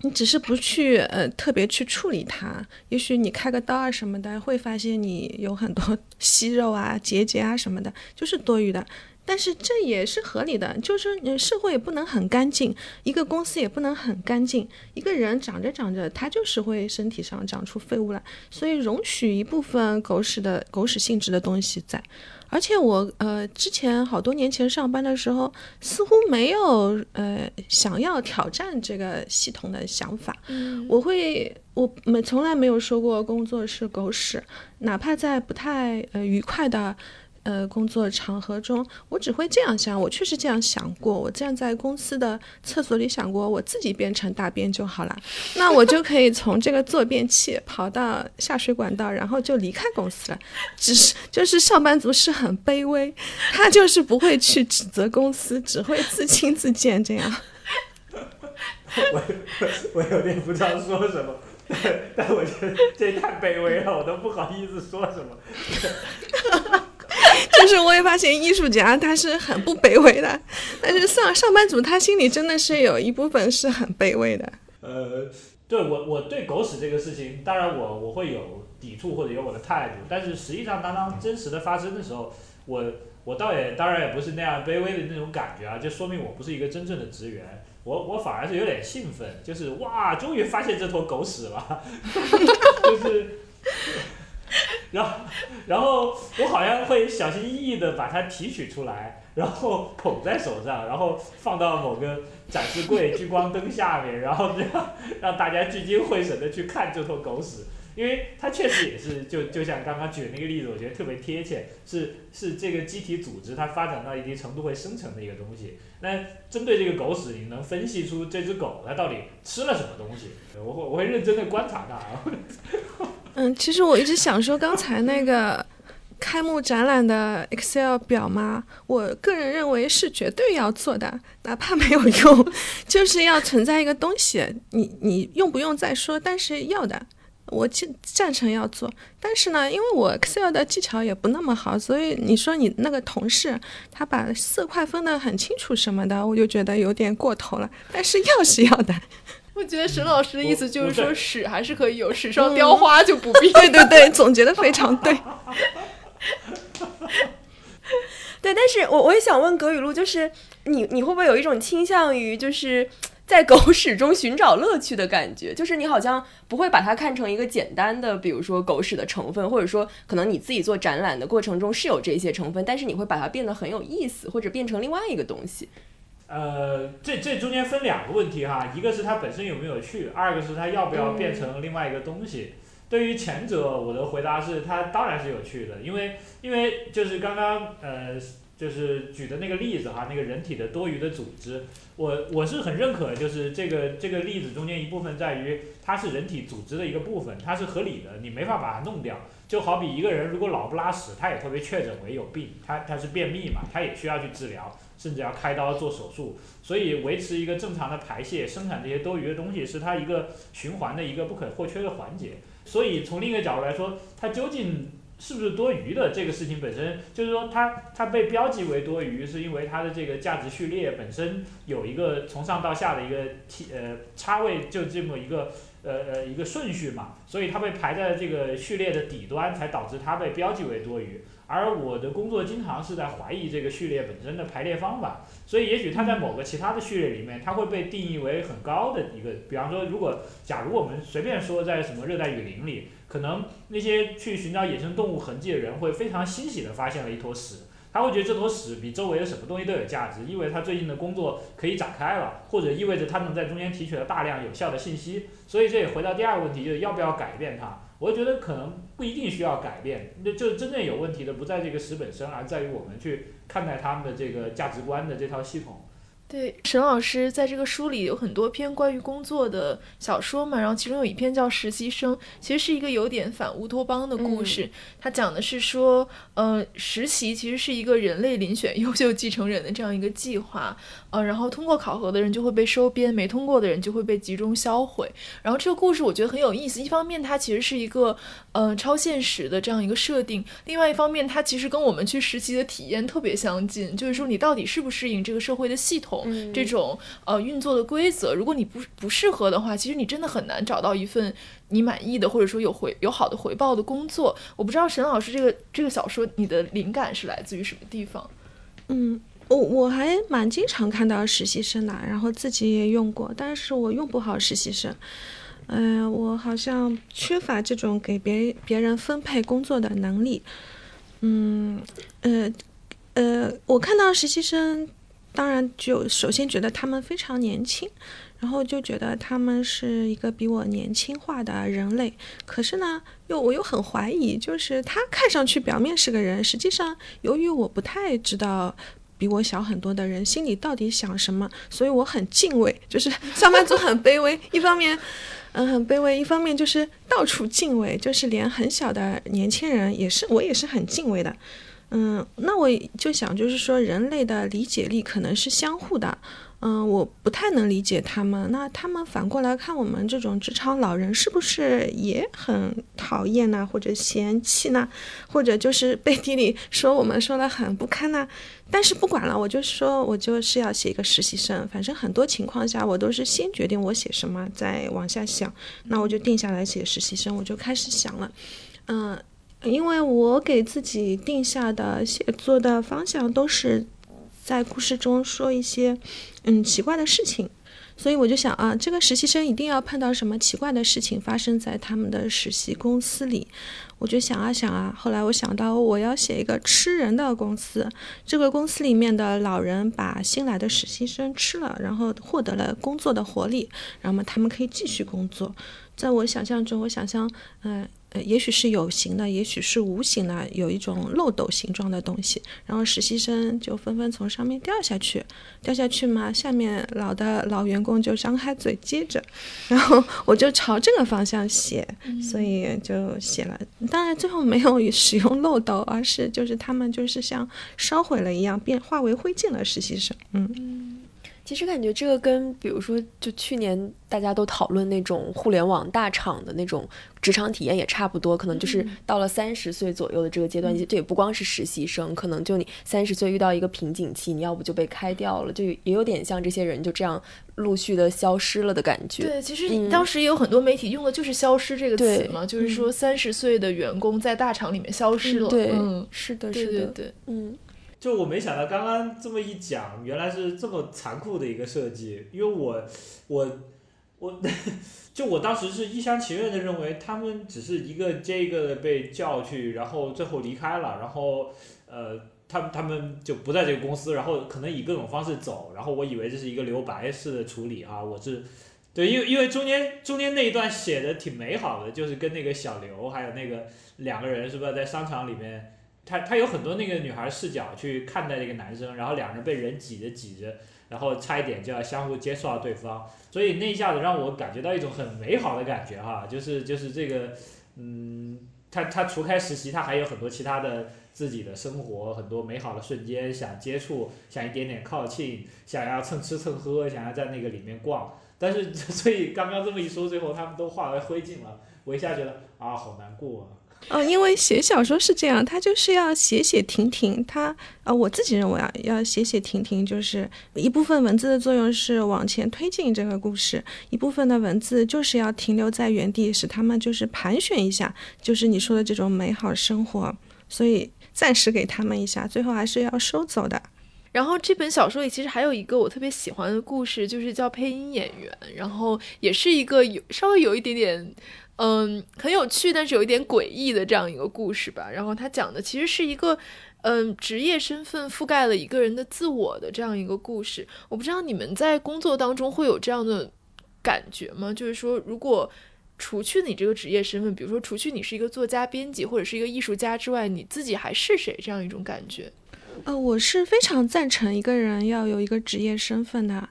你只是不去呃特别去处理它，也许你开个刀啊什么的，会发现你有很多 息肉啊、结节啊什么的，就是多余的。但是这也是合理的，就是社会也不能很干净，一个公司也不能很干净，一个人长着长着，他就是会身体上长出废物来，所以容许一部分狗屎的狗屎性质的东西在。而且我呃之前好多年前上班的时候，似乎没有呃想要挑战这个系统的想法。我会我没从来没有说过工作是狗屎，哪怕在不太呃愉快的。呃，工作场合中，我只会这样想。我确实这样想过。我站在公司的厕所里想过，我自己变成大便就好了。那我就可以从这个坐便器跑到下水管道，然后就离开公司了。只是就是上班族是很卑微，他就是不会去指责公司，只会自轻自贱这样。我我有点不知道说什么，但我觉得这太卑微了，我都不好意思说什么。就是我也发现艺术家他是很不卑微的，但是上上班族他心里真的是有一部分是很卑微的。呃，对我我对狗屎这个事情，当然我我会有抵触或者有我的态度，但是实际上当当真实的发生的时候，我我倒也当然也不是那样卑微的那种感觉啊，就说明我不是一个真正的职员，我我反而是有点兴奋，就是哇，终于发现这坨狗屎了，就是。然后，然后我好像会小心翼翼的把它提取出来，然后捧在手上，然后放到某个展示柜聚光灯下面，然后让让大家聚精会神的去看这坨狗屎，因为它确实也是就就像刚刚举的那个例子，我觉得特别贴切，是是这个机体组织它发展到一定程度会生成的一个东西。那针对这个狗屎，你能分析出这只狗它到底吃了什么东西？我会我会认真的观察它啊。嗯，其实我一直想说，刚才那个开幕展览的 Excel 表嘛，我个人认为是绝对要做的，哪怕没有用，就是要存在一个东西，你你用不用再说，但是要的，我赞赞成要做。但是呢，因为我 Excel 的技巧也不那么好，所以你说你那个同事他把色块分得很清楚什么的，我就觉得有点过头了。但是要是要的。我觉得沈老师的意思就是说，屎还是可以有，屎上雕花就不必。对对对，总结的非常对。对，但是我我也想问葛雨露，就是你你会不会有一种倾向于，就是在狗屎中寻找乐趣的感觉？就是你好像不会把它看成一个简单的，比如说狗屎的成分，或者说可能你自己做展览的过程中是有这些成分，但是你会把它变得很有意思，或者变成另外一个东西。呃，这这中间分两个问题哈，一个是它本身有没有趣，二个是它要不要变成另外一个东西。对于前者，我的回答是它当然是有趣的，因为因为就是刚刚呃就是举的那个例子哈，那个人体的多余的组织，我我是很认可，就是这个这个例子中间一部分在于它是人体组织的一个部分，它是合理的，你没法把它弄掉。就好比一个人如果老不拉屎，他也特别确诊为有病，他他是便秘嘛，他也需要去治疗。甚至要开刀做手术，所以维持一个正常的排泄、生产这些多余的东西，是它一个循环的一个不可或缺的环节。所以从另一个角度来说，它究竟是不是多余的这个事情本身，就是说它它被标记为多余，是因为它的这个价值序列本身有一个从上到下的一个梯呃差位，就这么一个呃呃一个顺序嘛，所以它被排在这个序列的底端，才导致它被标记为多余。而我的工作经常是在怀疑这个序列本身的排列方法，所以也许它在某个其他的序列里面，它会被定义为很高的一个。比方说，如果假如我们随便说在什么热带雨林里，可能那些去寻找野生动物痕迹的人会非常欣喜地发现了一坨屎，他会觉得这坨屎比周围的什么东西都有价值，意味着他最近的工作可以展开了，或者意味着他能在中间提取了大量有效的信息。所以这也回到第二个问题，就是要不要改变它。我觉得可能不一定需要改变，那就真正有问题的不在这个屎本身，而在于我们去看待他们的这个价值观的这套系统。对，沈老师在这个书里有很多篇关于工作的小说嘛，然后其中有一篇叫《实习生》，其实是一个有点反乌托邦的故事。它讲的是说，呃，实习其实是一个人类遴选 优秀继承人的这样一个计划，呃，然后通过考核的人就会被收编，没通过的人就会被集中销毁。然后这个故事我觉得很有意思，一方面它其实是一个呃超现实的这样一个设定，另外一方面它其实跟我们去实习的体验特别相近，就是说你到底适不适应这个社会的系统。这种呃运作的规则，如果你不不适合的话，其实你真的很难找到一份你满意的或者说有回有好的回报的工作。我不知道沈老师这个这个小说你的灵感是来自于什么地方？嗯，我我还蛮经常看到实习生的，然后自己也用过，但是我用不好实习生。嗯，我好像缺乏这种给别别人分配工作的能力。嗯呃呃，我看到实习生。当然，就首先觉得他们非常年轻，然后就觉得他们是一个比我年轻化的人类。可是呢，又我又很怀疑，就是他看上去表面是个人，实际上由于我不太知道比我小很多的人心里到底想什么，所以我很敬畏。就是 上班族很卑微，一方面，嗯，很卑微；一方面就是到处敬畏，就是连很小的年轻人也是，我也是很敬畏的。嗯，那我就想，就是说，人类的理解力可能是相互的。嗯，我不太能理解他们，那他们反过来看我们这种职场老人，是不是也很讨厌呢？或者嫌弃呢？或者就是背地里说我们说的很不堪呢？但是不管了，我就说，我就是要写一个实习生。反正很多情况下，我都是先决定我写什么，再往下想。那我就定下来写实习生，我就开始想了。嗯。因为我给自己定下的写作的方向都是在故事中说一些嗯奇怪的事情，所以我就想啊，这个实习生一定要碰到什么奇怪的事情发生在他们的实习公司里。我就想啊想啊，后来我想到我要写一个吃人的公司，这个公司里面的老人把新来的实习生吃了，然后获得了工作的活力，然后嘛他们可以继续工作。在我想象中，我想象嗯。也许是有形的，也许是无形的，有一种漏斗形状的东西，然后实习生就纷纷从上面掉下去，掉下去嘛，下面老的老员工就张开嘴接着，然后我就朝这个方向写，所以就写了。当然最后没有使用漏斗，而是就是他们就是像烧毁了一样，变化为灰烬了。实习生，嗯。其实感觉这个跟，比如说，就去年大家都讨论那种互联网大厂的那种职场体验也差不多，可能就是到了三十岁左右的这个阶段，这也不光是实习生，可能就你三十岁遇到一个瓶颈期，你要不就被开掉了，就也有点像这些人就这样陆续的消失了的感觉。对，其实当时也有很多媒体用的就是“消失”这个词嘛，就是说三十岁的员工在大厂里面消失了。对，是的，是的，对，嗯。就我没想到刚刚这么一讲，原来是这么残酷的一个设计。因为我，我，我，就我当时是一厢情愿的认为他们只是一个接一个的被叫去，然后最后离开了，然后，呃，他们他们就不在这个公司，然后可能以各种方式走，然后我以为这是一个留白式的处理啊。我是，对，因为因为中间中间那一段写的挺美好的，就是跟那个小刘还有那个两个人是不是在商场里面。他他有很多那个女孩视角去看待这个男生，然后两人被人挤着挤着，然后差一点就要相互接受到对方，所以那一下子让我感觉到一种很美好的感觉哈，就是就是这个，嗯，他他除开实习，他还有很多其他的自己的生活，很多美好的瞬间想接触，想一点点靠近，想要蹭吃蹭喝，想要在那个里面逛，但是 所以刚刚这么一说，最后他们都化为灰烬了，我一下觉得啊，好难过啊。嗯，因为写小说是这样，他就是要写写停停。他呃，我自己认为啊，要写写停停，就是一部分文字的作用是往前推进这个故事，一部分的文字就是要停留在原地，使他们就是盘旋一下，就是你说的这种美好生活。所以暂时给他们一下，最后还是要收走的。然后这本小说里其实还有一个我特别喜欢的故事，就是叫配音演员，然后也是一个有稍微有一点点。嗯，很有趣，但是有一点诡异的这样一个故事吧。然后他讲的其实是一个，嗯，职业身份覆盖了一个人的自我的这样一个故事。我不知道你们在工作当中会有这样的感觉吗？就是说，如果除去你这个职业身份，比如说除去你是一个作家、编辑或者是一个艺术家之外，你自己还是谁？这样一种感觉。呃，我是非常赞成一个人要有一个职业身份的。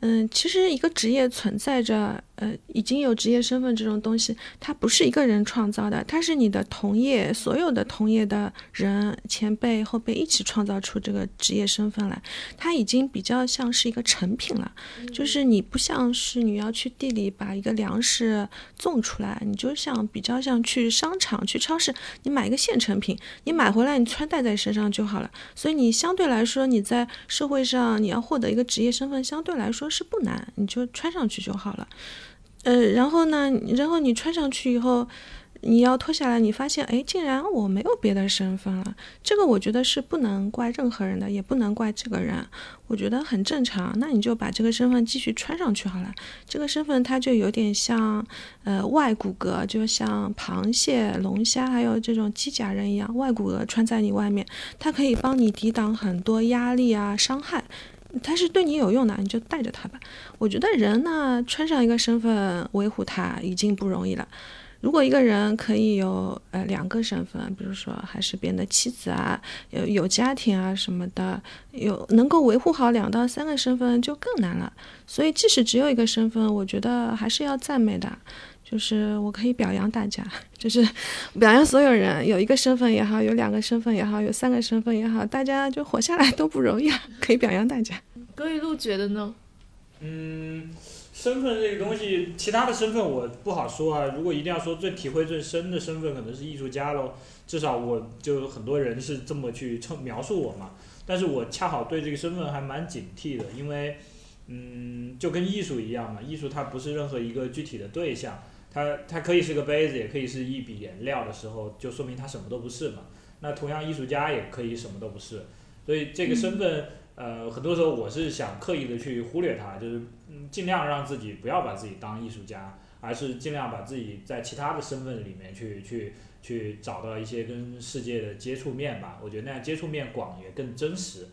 嗯，其实一个职业存在着，呃，已经有职业身份这种东西，它不是一个人创造的，它是你的同业，所有的同业的人，前辈后辈一起创造出这个职业身份来，它已经比较像是一个成品了，就是你不像是你要去地里把一个粮食种出来，你就像比较像去商场、去超市，你买一个现成品，你买回来你穿戴在身上就好了，所以你相对来说你在社会上你要获得一个职业身份，相对来说。是不难，你就穿上去就好了。呃，然后呢，然后你穿上去以后，你要脱下来，你发现，哎，竟然我没有别的身份了。这个我觉得是不能怪任何人的，也不能怪这个人，我觉得很正常。那你就把这个身份继续穿上去好了。这个身份它就有点像，呃，外骨骼，就像螃蟹、龙虾还有这种机甲人一样，外骨骼穿在你外面，它可以帮你抵挡很多压力啊、伤害。它是对你有用的，你就带着它吧。我觉得人呢，穿上一个身份，维护它已经不容易了。如果一个人可以有呃两个身份，比如说还是别人的妻子啊，有有家庭啊什么的，有能够维护好两到三个身份就更难了。所以即使只有一个身份，我觉得还是要赞美的。就是我可以表扬大家，就是表扬所有人，有一个身份也好，有两个身份也好，有三个身份也好，大家就活下来都不容易啊！可以表扬大家。葛雨露觉得呢？嗯，身份这个东西，其他的身份我不好说啊。如果一定要说最体会最深的身份，可能是艺术家喽。至少我就很多人是这么去称描述我嘛。但是我恰好对这个身份还蛮警惕的，因为嗯，就跟艺术一样嘛，艺术它不是任何一个具体的对象。它它可以是个杯子，也可以是一笔颜料的时候，就说明它什么都不是嘛。那同样，艺术家也可以什么都不是。所以这个身份，呃，很多时候我是想刻意的去忽略它，就是嗯，尽量让自己不要把自己当艺术家，而是尽量把自己在其他的身份里面去去去找到一些跟世界的接触面吧。我觉得那样接触面广也更真实。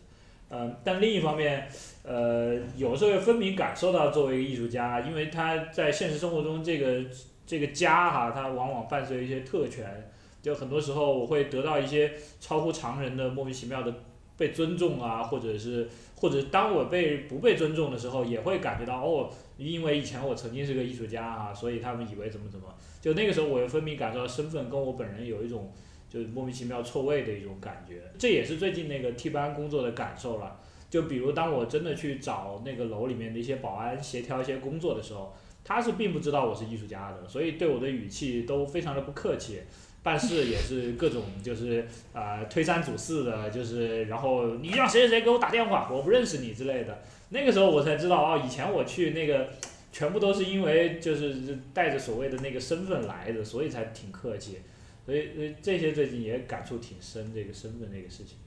嗯，但另一方面，呃，有时候又分明感受到作为一个艺术家，因为他在现实生活中这个这个家哈，它往往伴随一些特权，就很多时候我会得到一些超乎常人的莫名其妙的被尊重啊，或者是或者当我被不被尊重的时候，也会感觉到哦，因为以前我曾经是个艺术家啊，所以他们以为怎么怎么，就那个时候我又分明感受到身份跟我本人有一种。就是莫名其妙错位的一种感觉，这也是最近那个替班工作的感受了。就比如当我真的去找那个楼里面的一些保安协调一些工作的时候，他是并不知道我是艺术家的，所以对我的语气都非常的不客气，办事也是各种就是啊推三阻四的，就是然后你让谁谁谁给我打电话，我不认识你之类的。那个时候我才知道哦，以前我去那个全部都是因为就是带着所谓的那个身份来的，所以才挺客气。所以，所以这些最近也感触挺深，这个身份这个事情。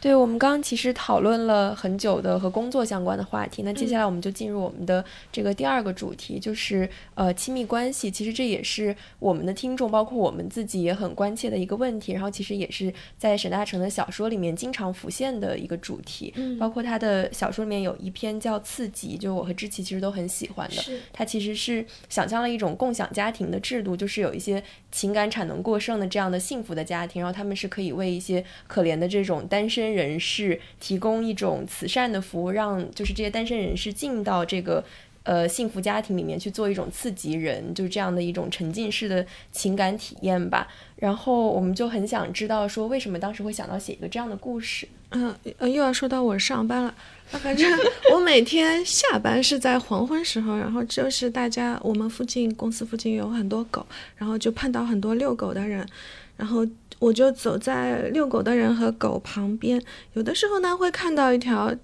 对我们刚刚其实讨论了很久的和工作相关的话题，那接下来我们就进入我们的这个第二个主题，就是呃亲密关系。其实这也是我们的听众，包括我们自己也很关切的一个问题。然后其实也是在沈大成的小说里面经常浮现的一个主题。嗯，包括他的小说里面有一篇叫《刺激》，就是我和知琪其实都很喜欢的。是，他其实是想象了一种共享家庭的制度，就是有一些情感产能过剩的这样的幸福的家庭，然后他们是可以为一些可怜的这种单身。人士提供一种慈善的服务，让就是这些单身人士进到这个呃幸福家庭里面去做一种刺激人，就是这样的一种沉浸式的情感体验吧。然后我们就很想知道说，为什么当时会想到写一个这样的故事？嗯，呃，又要说到我上班了。反正 我每天下班是在黄昏时候，然后就是大家我们附近公司附近有很多狗，然后就碰到很多遛狗的人，然后。我就走在遛狗的人和狗旁边，有的时候呢会看到一条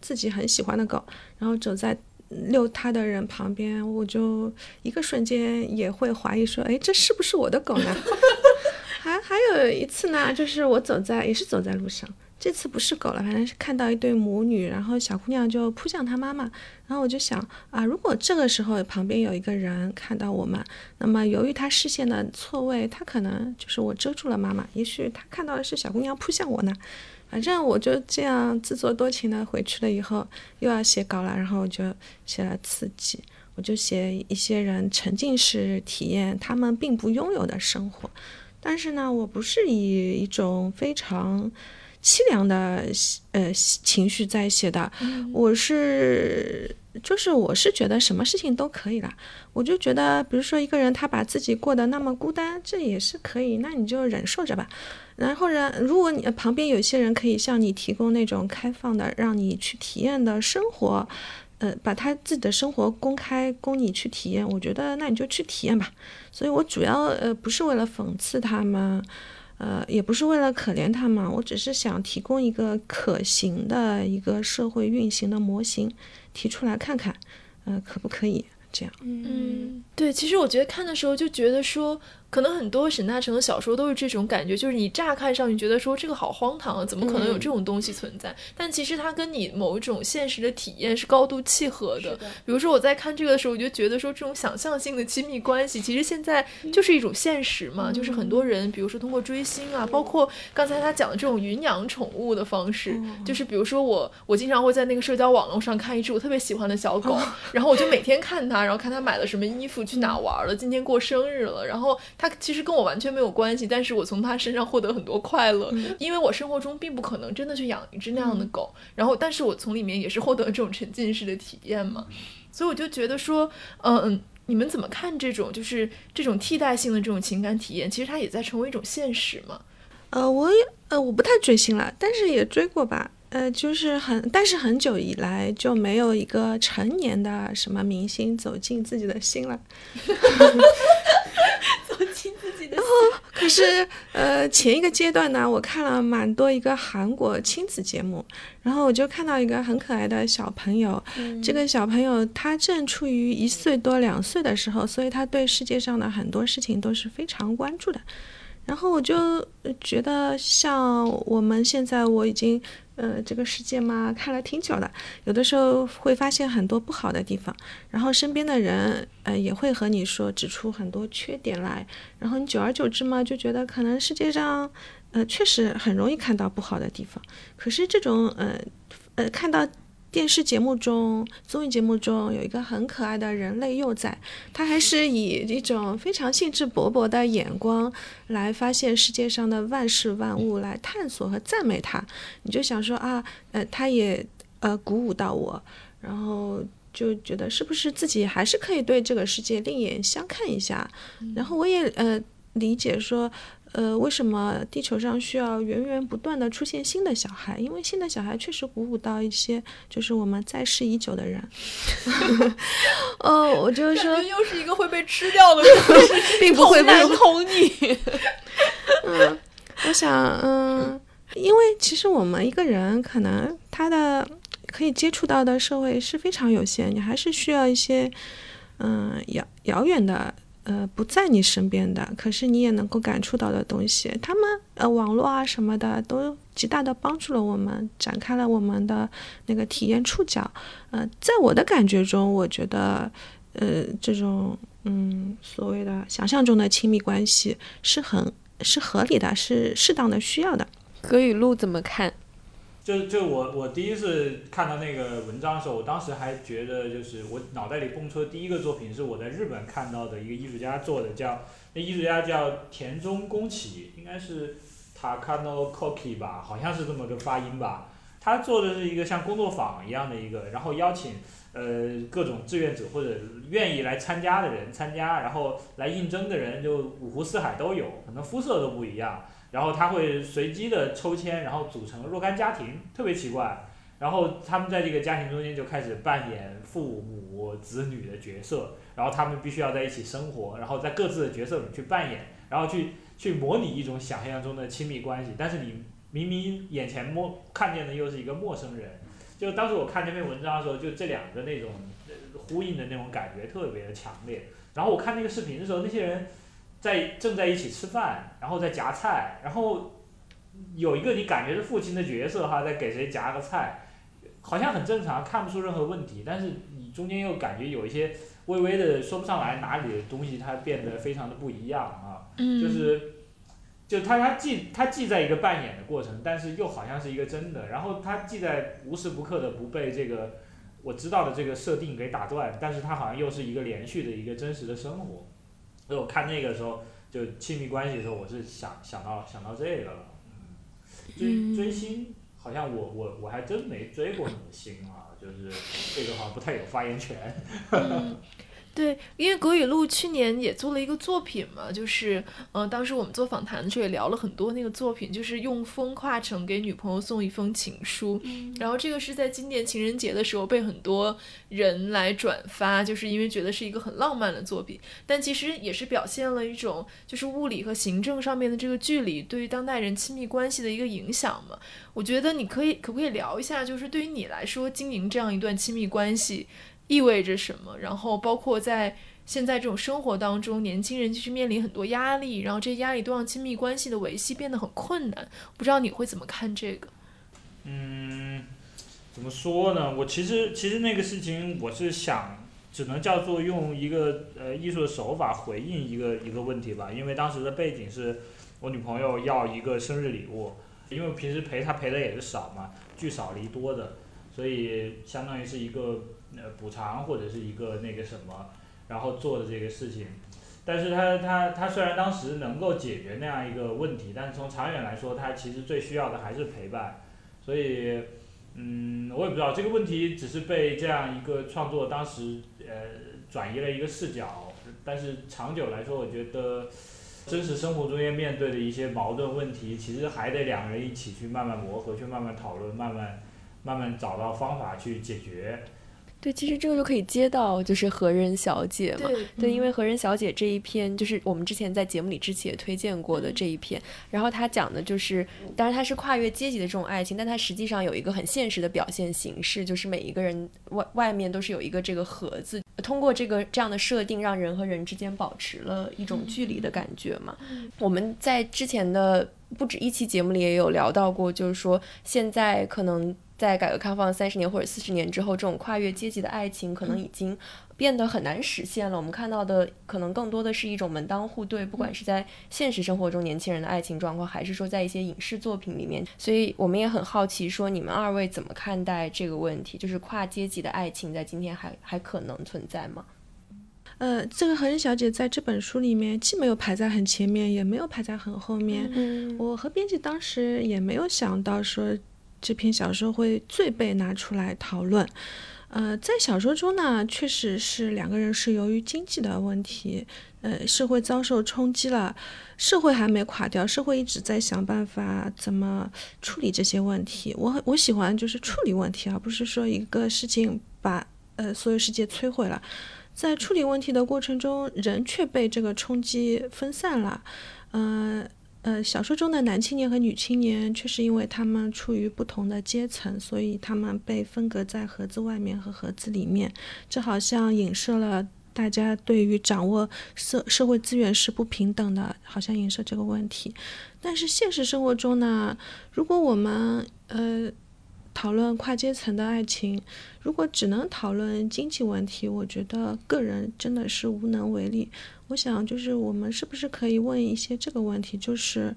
自己很喜欢的狗，然后走在遛它的人旁边，我就一个瞬间也会怀疑说，哎，这是不是我的狗呢？还还有一次呢，就是我走在也是走在路上。这次不是狗了，反正是看到一对母女，然后小姑娘就扑向她妈妈，然后我就想啊，如果这个时候旁边有一个人看到我们，那么由于他视线的错位，他可能就是我遮住了妈妈，也许他看到的是小姑娘扑向我呢。反正我就这样自作多情的回去了，以后又要写稿了，然后我就写了刺激。我就写一些人沉浸式体验他们并不拥有的生活。但是呢，我不是以一种非常凄凉的呃情绪在写的，我是就是我是觉得什么事情都可以了。我就觉得，比如说一个人他把自己过得那么孤单，这也是可以，那你就忍受着吧。然后呢，如果你旁边有些人可以向你提供那种开放的，让你去体验的生活。呃，把他自己的生活公开供你去体验，我觉得那你就去体验吧。所以我主要呃不是为了讽刺他们，呃也不是为了可怜他们，我只是想提供一个可行的一个社会运行的模型，提出来看看，呃可不可以？这样？嗯，对，其实我觉得看的时候就觉得说。可能很多沈大成的小说都是这种感觉，就是你乍看上去觉得说这个好荒唐啊，怎么可能有这种东西存在？但其实它跟你某一种现实的体验是高度契合的。比如说我在看这个的时候，我就觉得说这种想象性的亲密关系，其实现在就是一种现实嘛。就是很多人，比如说通过追星啊，包括刚才他讲的这种云养宠物的方式，就是比如说我，我经常会在那个社交网络上看一只我特别喜欢的小狗，然后我就每天看它，然后看它买了什么衣服，去哪玩了，今天过生日了，然后。他其实跟我完全没有关系，但是我从他身上获得很多快乐，因为我生活中并不可能真的去养一只那样的狗，然后，但是我从里面也是获得这种沉浸式的体验嘛，所以我就觉得说，嗯，你们怎么看这种就是这种替代性的这种情感体验？其实它也在成为一种现实嘛。呃，我也呃我不太追星了，但是也追过吧。呃，就是很，但是很久以来就没有一个成年的什么明星走进自己的心了。走进自己的。然后，可是，呃，前一个阶段呢，我看了蛮多一个韩国亲子节目，然后我就看到一个很可爱的小朋友。这个小朋友他正处于一岁多两岁的时候，所以他对世界上的很多事情都是非常关注的。然后我就觉得，像我们现在，我已经。呃，这个世界嘛，看了挺久的，有的时候会发现很多不好的地方，然后身边的人，呃，也会和你说指出很多缺点来，然后你久而久之嘛，就觉得可能世界上，呃，确实很容易看到不好的地方，可是这种，呃，呃，看到。电视节目中、综艺节目中有一个很可爱的人类幼崽，他还是以一种非常兴致勃勃的眼光来发现世界上的万事万物，来探索和赞美他。你就想说啊，呃，他也呃鼓舞到我，然后就觉得是不是自己还是可以对这个世界另眼相看一下。然后我也呃理解说。呃，为什么地球上需要源源不断的出现新的小孩？因为新的小孩确实鼓舞到一些就是我们在世已久的人。哦，我就是说，又是一个会被吃掉的故事，并不会被捅你。嗯，我想，嗯，因为其实我们一个人可能他的可以接触到的社会是非常有限，你还是需要一些嗯遥遥远的。呃，不在你身边的，可是你也能够感触到的东西，他们呃，网络啊什么的，都极大的帮助了我们，展开了我们的那个体验触角。呃，在我的感觉中，我觉得，呃，这种嗯，所谓的想象中的亲密关系是很是合理的，是适当的需要的。葛雨露怎么看？就就我我第一次看到那个文章的时候，我当时还觉得就是我脑袋里蹦出的第一个作品是我在日本看到的一个艺术家做的，叫那艺术家叫田中宫崎，应该是 Takano Koki 吧，好像是这么个发音吧。他做的是一个像工作坊一样的一个，然后邀请呃各种志愿者或者愿意来参加的人参加，然后来应征的人就五湖四海都有，可能肤色都不一样。然后他会随机的抽签，然后组成若干家庭，特别奇怪。然后他们在这个家庭中间就开始扮演父母子女的角色，然后他们必须要在一起生活，然后在各自的角色里去扮演，然后去去模拟一种想象中的亲密关系。但是你明明眼前摸看见的又是一个陌生人，就当时我看这篇文章的时候，就这两个那种呼应的那种感觉特别的强烈。然后我看那个视频的时候，那些人。在正在一起吃饭，然后在夹菜，然后有一个你感觉是父亲的角色哈，在给谁夹个菜，好像很正常，看不出任何问题。但是你中间又感觉有一些微微的说不上来哪里的东西，它变得非常的不一样啊。就是，就他他既他既在一个扮演的过程，但是又好像是一个真的。然后他既在无时不刻的不被这个我知道的这个设定给打断，但是他好像又是一个连续的一个真实的生活。所以我看那个时候，就亲密关系的时候，我是想想到想到这个了。嗯，追追星，好像我我我还真没追过什么星啊，就是这个好像不太有发言权。嗯对，因为葛雨露去年也做了一个作品嘛，就是，呃，当时我们做访谈的时候也聊了很多那个作品，就是用风化成给女朋友送一封情书，然后这个是在今年情人节的时候被很多人来转发，就是因为觉得是一个很浪漫的作品，但其实也是表现了一种就是物理和行政上面的这个距离对于当代人亲密关系的一个影响嘛。我觉得你可以可不可以聊一下，就是对于你来说经营这样一段亲密关系。意味着什么？然后包括在现在这种生活当中，年轻人其实面临很多压力，然后这些压力都让亲密关系的维系变得很困难。不知道你会怎么看这个？嗯，怎么说呢？我其实其实那个事情，我是想，只能叫做用一个呃艺术的手法回应一个一个问题吧。因为当时的背景是我女朋友要一个生日礼物，因为平时陪她陪的也是少嘛，聚少离多的，所以相当于是一个。呃，补偿或者是一个那个什么，然后做的这个事情，但是他他他虽然当时能够解决那样一个问题，但是从长远来说，他其实最需要的还是陪伴，所以，嗯，我也不知道这个问题只是被这样一个创作当时呃转移了一个视角，但是长久来说，我觉得真实生活中间面对的一些矛盾问题，其实还得两个人一起去慢慢磨合，去慢慢讨论，慢慢慢慢找到方法去解决。对，其实这个就可以接到就是何人小姐嘛，对，对，因为何人小姐这一篇就是我们之前在节目里之前也推荐过的这一篇，然后他讲的就是，当然它是跨越阶级的这种爱情，但它实际上有一个很现实的表现形式，就是每一个人外外面都是有一个这个盒子，通过这个这样的设定，让人和人之间保持了一种距离的感觉嘛。我们在之前的不止一期节目里也有聊到过，就是说现在可能。在改革开放三十年或者四十年之后，这种跨越阶级的爱情可能已经变得很难实现了。我们看到的可能更多的是一种门当户对，不管是在现实生活中年轻人的爱情状况，还是说在一些影视作品里面。所以我们也很好奇，说你们二位怎么看待这个问题？就是跨阶级的爱情在今天还还可能存在吗？呃，这个何人小姐在这本书里面既没有排在很前面，也没有排在很后面。嗯，我和编辑当时也没有想到说。这篇小说会最被拿出来讨论，呃，在小说中呢，确实是两个人是由于经济的问题，呃，社会遭受冲击了，社会还没垮掉，社会一直在想办法怎么处理这些问题。我我喜欢就是处理问题，而不是说一个事情把呃所有世界摧毁了，在处理问题的过程中，人却被这个冲击分散了，嗯。呃，小说中的男青年和女青年，却是因为他们处于不同的阶层，所以他们被分隔在盒子外面和盒子里面。这好像影射了大家对于掌握社社会资源是不平等的，好像影射这个问题。但是现实生活中呢，如果我们呃讨论跨阶层的爱情，如果只能讨论经济问题，我觉得个人真的是无能为力。我想，就是我们是不是可以问一些这个问题，就是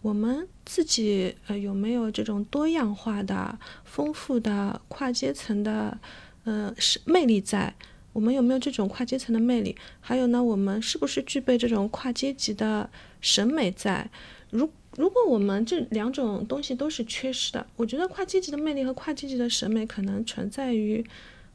我们自己呃有没有这种多样化的、丰富的跨阶层的呃是魅力在？我们有没有这种跨阶层的魅力？还有呢，我们是不是具备这种跨阶级的审美在？如如果我们这两种东西都是缺失的，我觉得跨阶级的魅力和跨阶级的审美可能存在于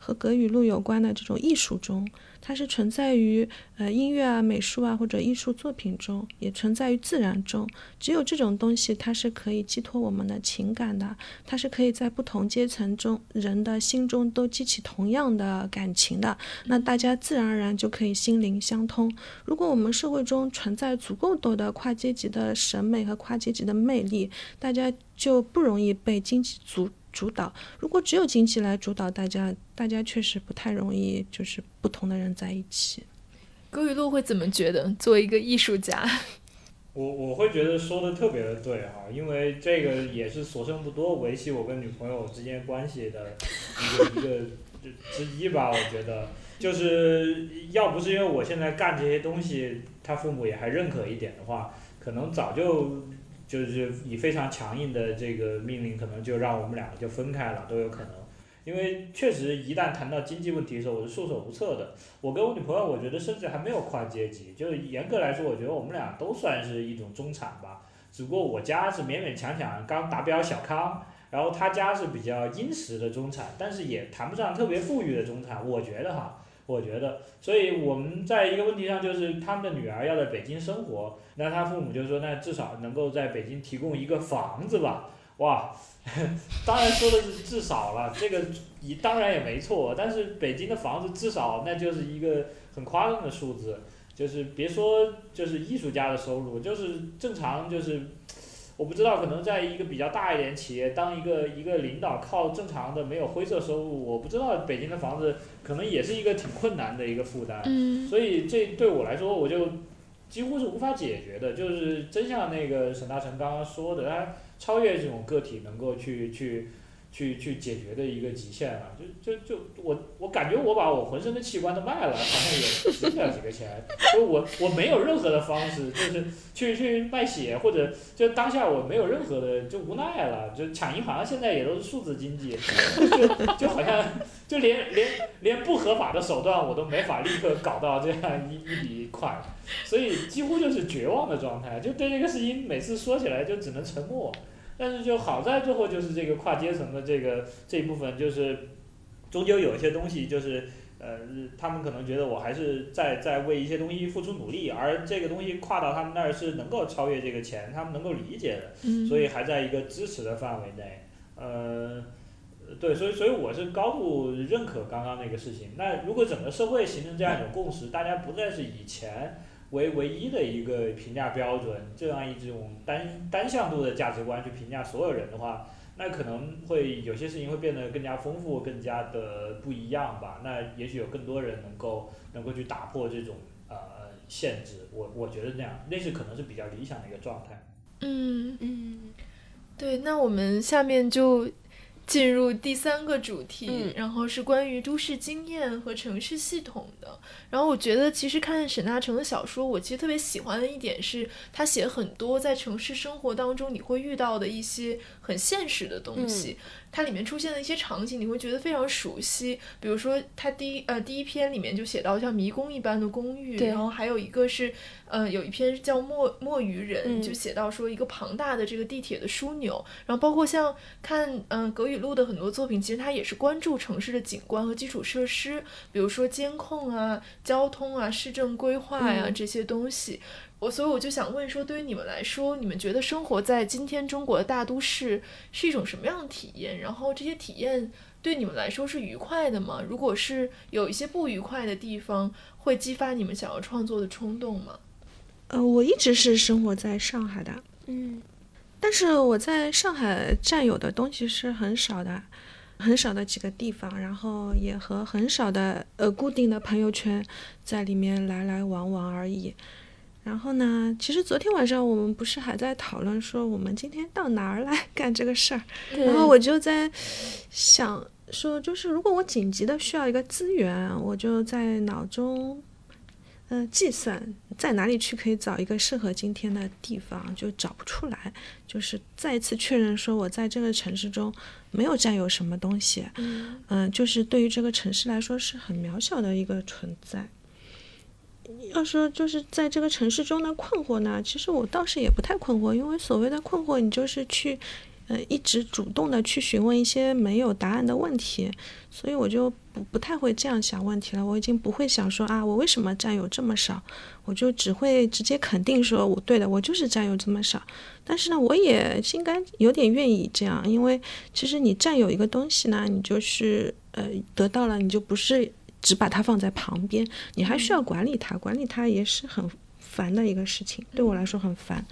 和格语录有关的这种艺术中。它是存在于呃音乐啊、美术啊或者艺术作品中，也存在于自然中。只有这种东西，它是可以寄托我们的情感的，它是可以在不同阶层中人的心中都激起同样的感情的。那大家自然而然就可以心灵相通。如果我们社会中存在足够多的跨阶级的审美和跨阶级的魅力，大家就不容易被经济阻。主导，如果只有经济来主导，大家大家确实不太容易，就是不同的人在一起。葛雨露会怎么觉得？作为一个艺术家，我我会觉得说的特别的对哈，因为这个也是所剩不多维系我跟女朋友之间关系的一个一个之一吧。我觉得，就是要不是因为我现在干这些东西，他父母也还认可一点的话，可能早就。就是以非常强硬的这个命令，可能就让我们两个就分开了，都有可能。因为确实一旦谈到经济问题的时候，我是束手无策的。我跟我女朋友，我觉得甚至还没有跨阶级，就是严格来说，我觉得我们俩都算是一种中产吧。只不过我家是勉勉强强刚达标小康，然后他家是比较殷实的中产，但是也谈不上特别富裕的中产，我觉得哈。我觉得，所以我们在一个问题上，就是他们的女儿要在北京生活，那他父母就说，那至少能够在北京提供一个房子吧。哇，当然说的是至少了，这个你当然也没错，但是北京的房子至少那就是一个很夸张的数字，就是别说就是艺术家的收入，就是正常就是。我不知道，可能在一个比较大一点企业当一个一个领导，靠正常的没有灰色收入，我不知道北京的房子可能也是一个挺困难的一个负担。嗯。所以这对我来说，我就几乎是无法解决的。就是真像那个沈大成刚刚说的，他超越这种个体能够去去。去去解决的一个极限了，就就就我我感觉我把我浑身的器官都卖了，好像也值不了几个钱。就我我没有任何的方式，就是去去卖血或者就当下我没有任何的就无奈了，就抢银行现在也都是数字经济，就就好像就连连连不合法的手段我都没法立刻搞到这样一一笔款，所以几乎就是绝望的状态，就对这个事情每次说起来就只能沉默。但是就好在最后就是这个跨阶层的这个这一部分，就是终究有一些东西，就是呃，他们可能觉得我还是在在为一些东西付出努力，而这个东西跨到他们那儿是能够超越这个钱，他们能够理解的，所以还在一个支持的范围内。呃，对，所以所以我是高度认可刚刚那个事情。那如果整个社会形成这样一种共识，大家不再是以前。为唯一的一个评价标准，这样一种单单向度的价值观去评价所有人的话，那可能会有些事情会变得更加丰富，更加的不一样吧。那也许有更多人能够能够去打破这种呃限制。我我觉得那样，那是可能是比较理想的一个状态。嗯嗯，对，那我们下面就。进入第三个主题，然后是关于都市经验和城市系统的。然后我觉得，其实看沈大成的小说，我其实特别喜欢的一点是，他写很多在城市生活当中你会遇到的一些很现实的东西。它里面出现的一些场景，你会觉得非常熟悉。比如说，它第一呃第一篇里面就写到像迷宫一般的公寓，然后还有一个是呃有一篇叫墨墨鱼人，就写到说一个庞大的这个地铁的枢纽。然后包括像看嗯葛雨露的很多作品，其实他也是关注城市的景观和基础设施，比如说监控啊、交通啊、市政规划呀这些东西。我所以我就想问说，对于你们来说，你们觉得生活在今天中国的大都市是一种什么样的体验？然后这些体验对你们来说是愉快的吗？如果是有一些不愉快的地方，会激发你们想要创作的冲动吗？呃，我一直是生活在上海的，嗯，但是我在上海占有的东西是很少的，很少的几个地方，然后也和很少的呃固定的朋友圈在里面来来往往而已。然后呢？其实昨天晚上我们不是还在讨论说我们今天到哪儿来 干这个事儿？然后我就在想说，就是如果我紧急的需要一个资源，我就在脑中呃计算在哪里去可以找一个适合今天的地方，就找不出来。就是再一次确认说我在这个城市中没有占有什么东西，嗯，就是对于这个城市来说是很渺小的一个存在。要说就是在这个城市中的困惑呢，其实我倒是也不太困惑，因为所谓的困惑，你就是去，呃，一直主动的去询问一些没有答案的问题，所以我就不不太会这样想问题了。我已经不会想说啊，我为什么占有这么少，我就只会直接肯定说我对的，我就是占有这么少。但是呢，我也心甘有点愿意这样，因为其实你占有一个东西呢，你就是呃得到了，你就不是。只把它放在旁边，你还需要管理它，管理它也是很烦的一个事情，对我来说很烦。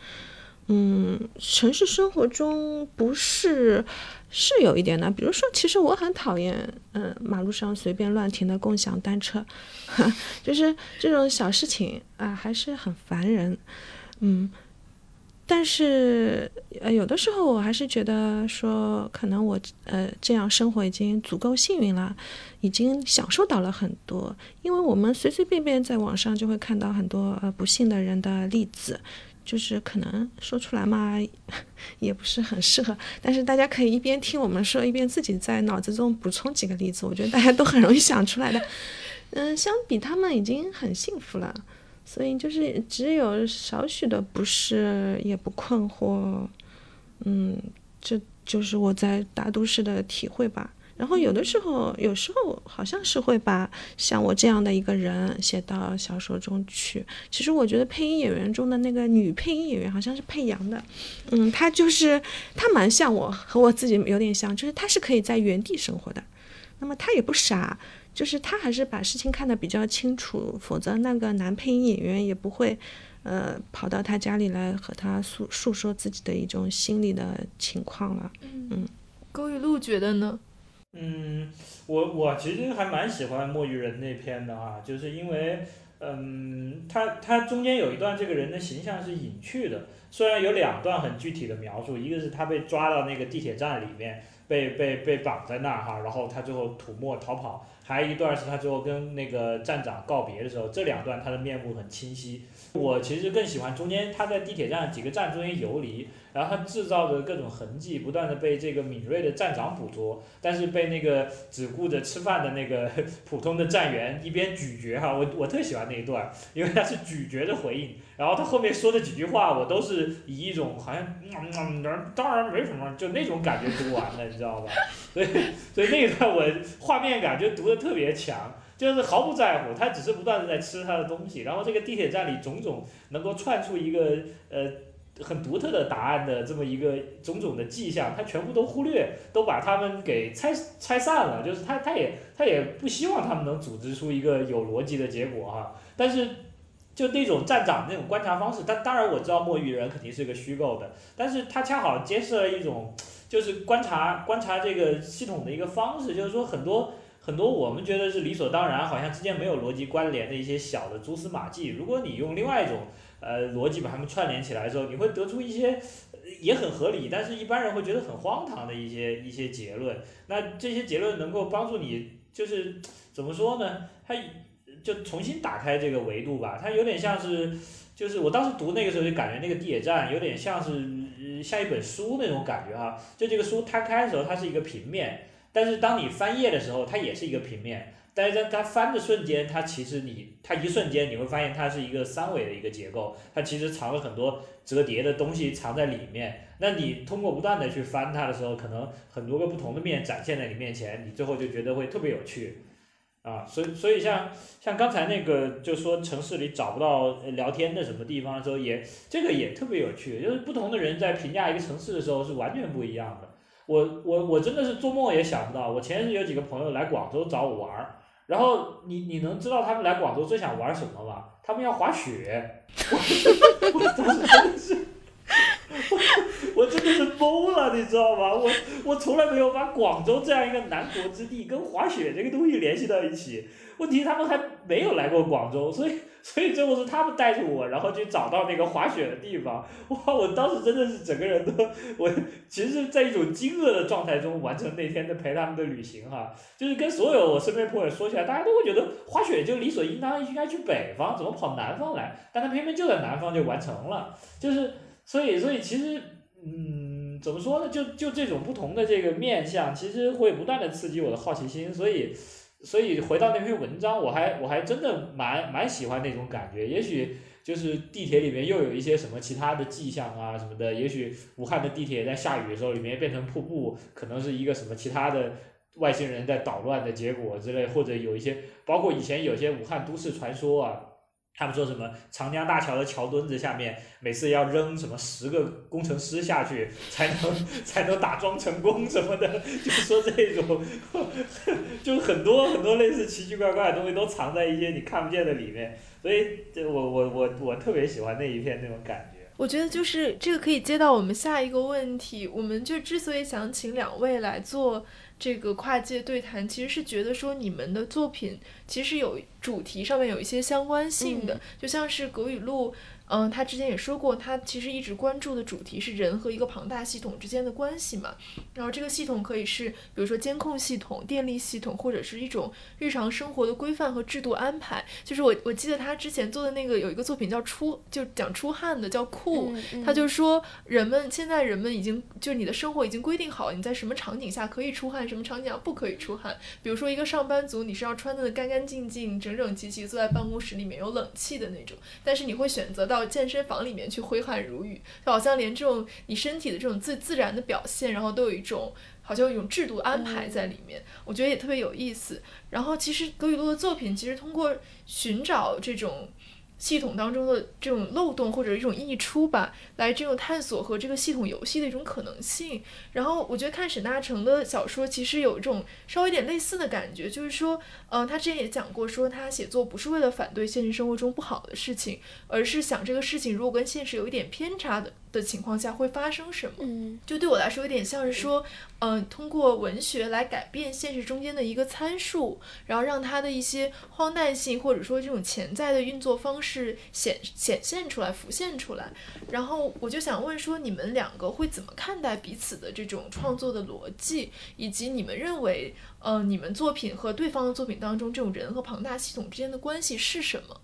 嗯，城市生活中不是是有一点的，比如说，其实我很讨厌，嗯，马路上随便乱停的共享单车，就是这种小事情啊，还是很烦人。嗯。但是，呃，有的时候我还是觉得说，可能我呃这样生活已经足够幸运了，已经享受到了很多。因为我们随随便便在网上就会看到很多呃不幸的人的例子，就是可能说出来嘛，也不是很适合。但是大家可以一边听我们说，一边自己在脑子中补充几个例子，我觉得大家都很容易想出来的。嗯，相比他们已经很幸福了，所以就是只有少许的不适，也不困惑。嗯，这就是我在大都市的体会吧。然后有的时候，有时候好像是会把像我这样的一个人写到小说中去。其实我觉得配音演员中的那个女配音演员好像是配杨的，嗯，她就是她蛮像我，和我自己有点像，就是她是可以在原地生活的。那么她也不傻，就是他还是把事情看得比较清楚，否则那个男配音演员也不会，呃，跑到他家里来和他诉诉说自己的一种心理的情况了。嗯，勾玉露觉得呢？嗯，我我其实还蛮喜欢墨鱼人那篇的啊，就是因为，嗯，他他中间有一段这个人的形象是隐去的，虽然有两段很具体的描述，一个是他被抓到那个地铁站里面，被被被绑在那儿哈，然后他最后吐沫逃跑，还有一段是他最后跟那个站长告别的时候，这两段他的面目很清晰。我其实更喜欢中间他在地铁站几个站中间游离。然后他制造的各种痕迹，不断的被这个敏锐的站长捕捉，但是被那个只顾着吃饭的那个 普通的站员一边咀嚼哈，我我特喜欢那一段，因为他是咀嚼的回应，然后他后面说的几句话，我都是以一种好像嗯嗯当然没什么，就那种感觉读完的，你知道吧？所以所以那一段我画面感就读的特别强，就是毫不在乎，他只是不断的在吃他的东西，然后这个地铁站里种种能够串出一个呃。很独特的答案的这么一个种种的迹象，他全部都忽略，都把他们给拆拆散了。就是他他也他也不希望他们能组织出一个有逻辑的结果哈。但是就那种站长那种观察方式，但当然我知道墨鱼人肯定是个虚构的，但是他恰好揭示了一种就是观察观察这个系统的一个方式，就是说很多很多我们觉得是理所当然，好像之间没有逻辑关联的一些小的蛛丝马迹，如果你用另外一种。呃，逻辑把它们串联起来之后，你会得出一些也很合理，但是一般人会觉得很荒唐的一些一些结论。那这些结论能够帮助你，就是怎么说呢？它就重新打开这个维度吧。它有点像是，就是我当时读那个时候就感觉那个地铁站有点像是像一本书那种感觉哈。就这个书摊开的时候，它是一个平面，但是当你翻页的时候，它也是一个平面。但是在它翻的瞬间，它其实你它一瞬间你会发现它是一个三维的一个结构，它其实藏了很多折叠的东西藏在里面。那你通过不断的去翻它的时候，可能很多个不同的面展现在你面前，你最后就觉得会特别有趣，啊，所以所以像像刚才那个就说城市里找不到聊天的什么地方的时候，也这个也特别有趣，就是不同的人在评价一个城市的时候是完全不一样的。我我我真的是做梦也想不到，我前日有几个朋友来广州找我玩儿。然后你你能知道他们来广州最想玩什么吗？他们要滑雪。我当时真的是，我真的是疯了，你知道吗？我我从来没有把广州这样一个南国之地跟滑雪这个东西联系到一起。问题他们还没有来过广州，所以所以最后是他们带着我，然后去找到那个滑雪的地方。哇！我当时真的是整个人都，我其实在一种惊愕的状态中完成那天的陪他们的旅行哈。就是跟所有我身边朋友说起来，大家都会觉得滑雪就理所应当应该去北方，怎么跑南方来？但他偏偏就在南方就完成了。就是所以所以其实嗯，怎么说呢？就就这种不同的这个面相，其实会不断的刺激我的好奇心，所以。所以回到那篇文章，我还我还真的蛮蛮喜欢那种感觉。也许就是地铁里面又有一些什么其他的迹象啊什么的。也许武汉的地铁在下雨的时候里面变成瀑布，可能是一个什么其他的外星人在捣乱的结果之类，或者有一些包括以前有些武汉都市传说啊。他们说什么长江大桥的桥墩子下面，每次要扔什么十个工程师下去才能才能打桩成功什么的，就是说这种，就是很多很多类似奇奇怪怪的东西都藏在一些你看不见的里面，所以这我我我我特别喜欢那一片那种感觉。我觉得就是这个可以接到我们下一个问题，我们就之所以想请两位来做。这个跨界对谈，其实是觉得说你们的作品其实有主题上面有一些相关性的，就像是《葛雨露》。嗯，他之前也说过，他其实一直关注的主题是人和一个庞大系统之间的关系嘛。然后这个系统可以是，比如说监控系统、电力系统，或者是一种日常生活的规范和制度安排。就是我我记得他之前做的那个有一个作品叫出，就讲出汗的，叫酷。他就说人们现在人们已经就你的生活已经规定好，你在什么场景下可以出汗，什么场景下不可以出汗。比如说一个上班族，你是要穿的干干净净、整整齐齐坐在办公室里面有冷气的那种，但是你会选择到。健身房里面去挥汗如雨，就好像连这种你身体的这种自自然的表现，然后都有一种好像有一种制度安排在里面，我觉得也特别有意思。然后其实葛雨露的作品，其实通过寻找这种。系统当中的这种漏洞或者一种溢出吧，来这种探索和这个系统游戏的一种可能性。然后我觉得看沈大成的小说，其实有一种稍微有点类似的感觉，就是说，嗯，他之前也讲过，说他写作不是为了反对现实生活中不好的事情，而是想这个事情如果跟现实有一点偏差的。的情况下会发生什么？嗯，就对我来说有点像是说，嗯，通过文学来改变现实中间的一个参数，然后让它的一些荒诞性或者说这种潜在的运作方式显显现出来、浮现出来。然后我就想问说，你们两个会怎么看待彼此的这种创作的逻辑，以及你们认为，呃，你们作品和对方的作品当中这种人和庞大系统之间的关系是什么？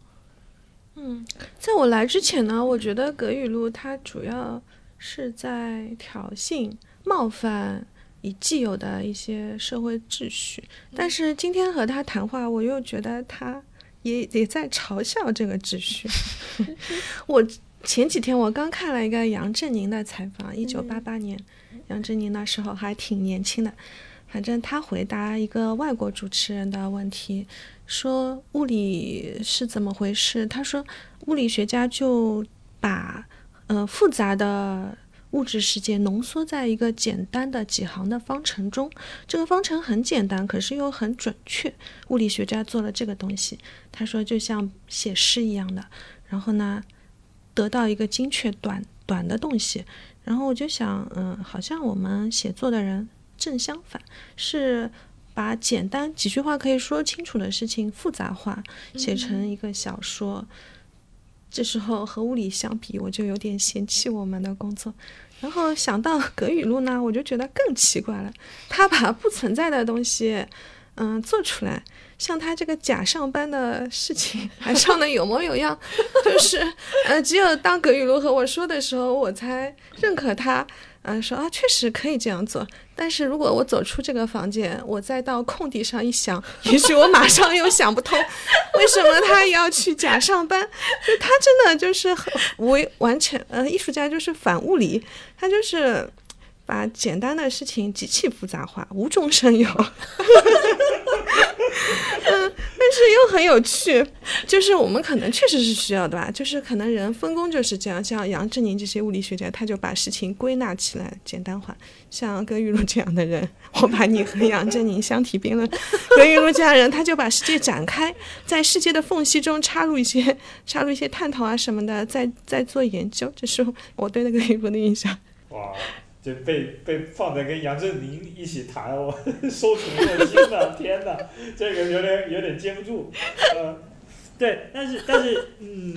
嗯，在我来之前呢，我觉得葛雨露他主要是在挑衅、冒犯已既有的一些社会秩序。但是今天和他谈话，我又觉得他也也在嘲笑这个秩序。我前几天我刚看了一个杨振宁的采访，一九八八年，杨振宁那时候还挺年轻的。反正他回答一个外国主持人的问题，说物理是怎么回事？他说，物理学家就把呃复杂的物质世界浓缩在一个简单的几行的方程中，这个方程很简单，可是又很准确。物理学家做了这个东西，他说就像写诗一样的，然后呢，得到一个精确短短的东西。然后我就想，嗯，好像我们写作的人。正相反，是把简单几句话可以说清楚的事情复杂化，写成一个小说。这时候和物理相比，我就有点嫌弃我们的工作。然后想到葛雨露呢，我就觉得更奇怪了。他把不存在的东西，嗯，做出来，像他这个假上班的事情，还上的有模有样。就是，呃，只有当葛雨露和我说的时候，我才认可他。嗯，说啊，确实可以这样做。但是如果我走出这个房间，我再到空地上一想，也许我马上又想不通，为什么他要去假上班？就他真的就是为完全，呃，艺术家就是反物理，他就是把简单的事情极其复杂化，无中生有。嗯，但是又很有趣，就是我们可能确实是需要的吧，就是可能人分工就是这样，像杨振宁这些物理学家，他就把事情归纳起来，简单化；像葛玉露这样的人，我把你和杨振宁相提并论，葛玉露这样人，他就把世界展开，在世界的缝隙中插入一些插入一些探讨啊什么的，在在做研究，这是我对那个雨露的印象。哇。就被被放在跟杨振宁一起谈，我受宠若惊了，天哪，这个有点有点接不住，呃，对，但是但是，嗯，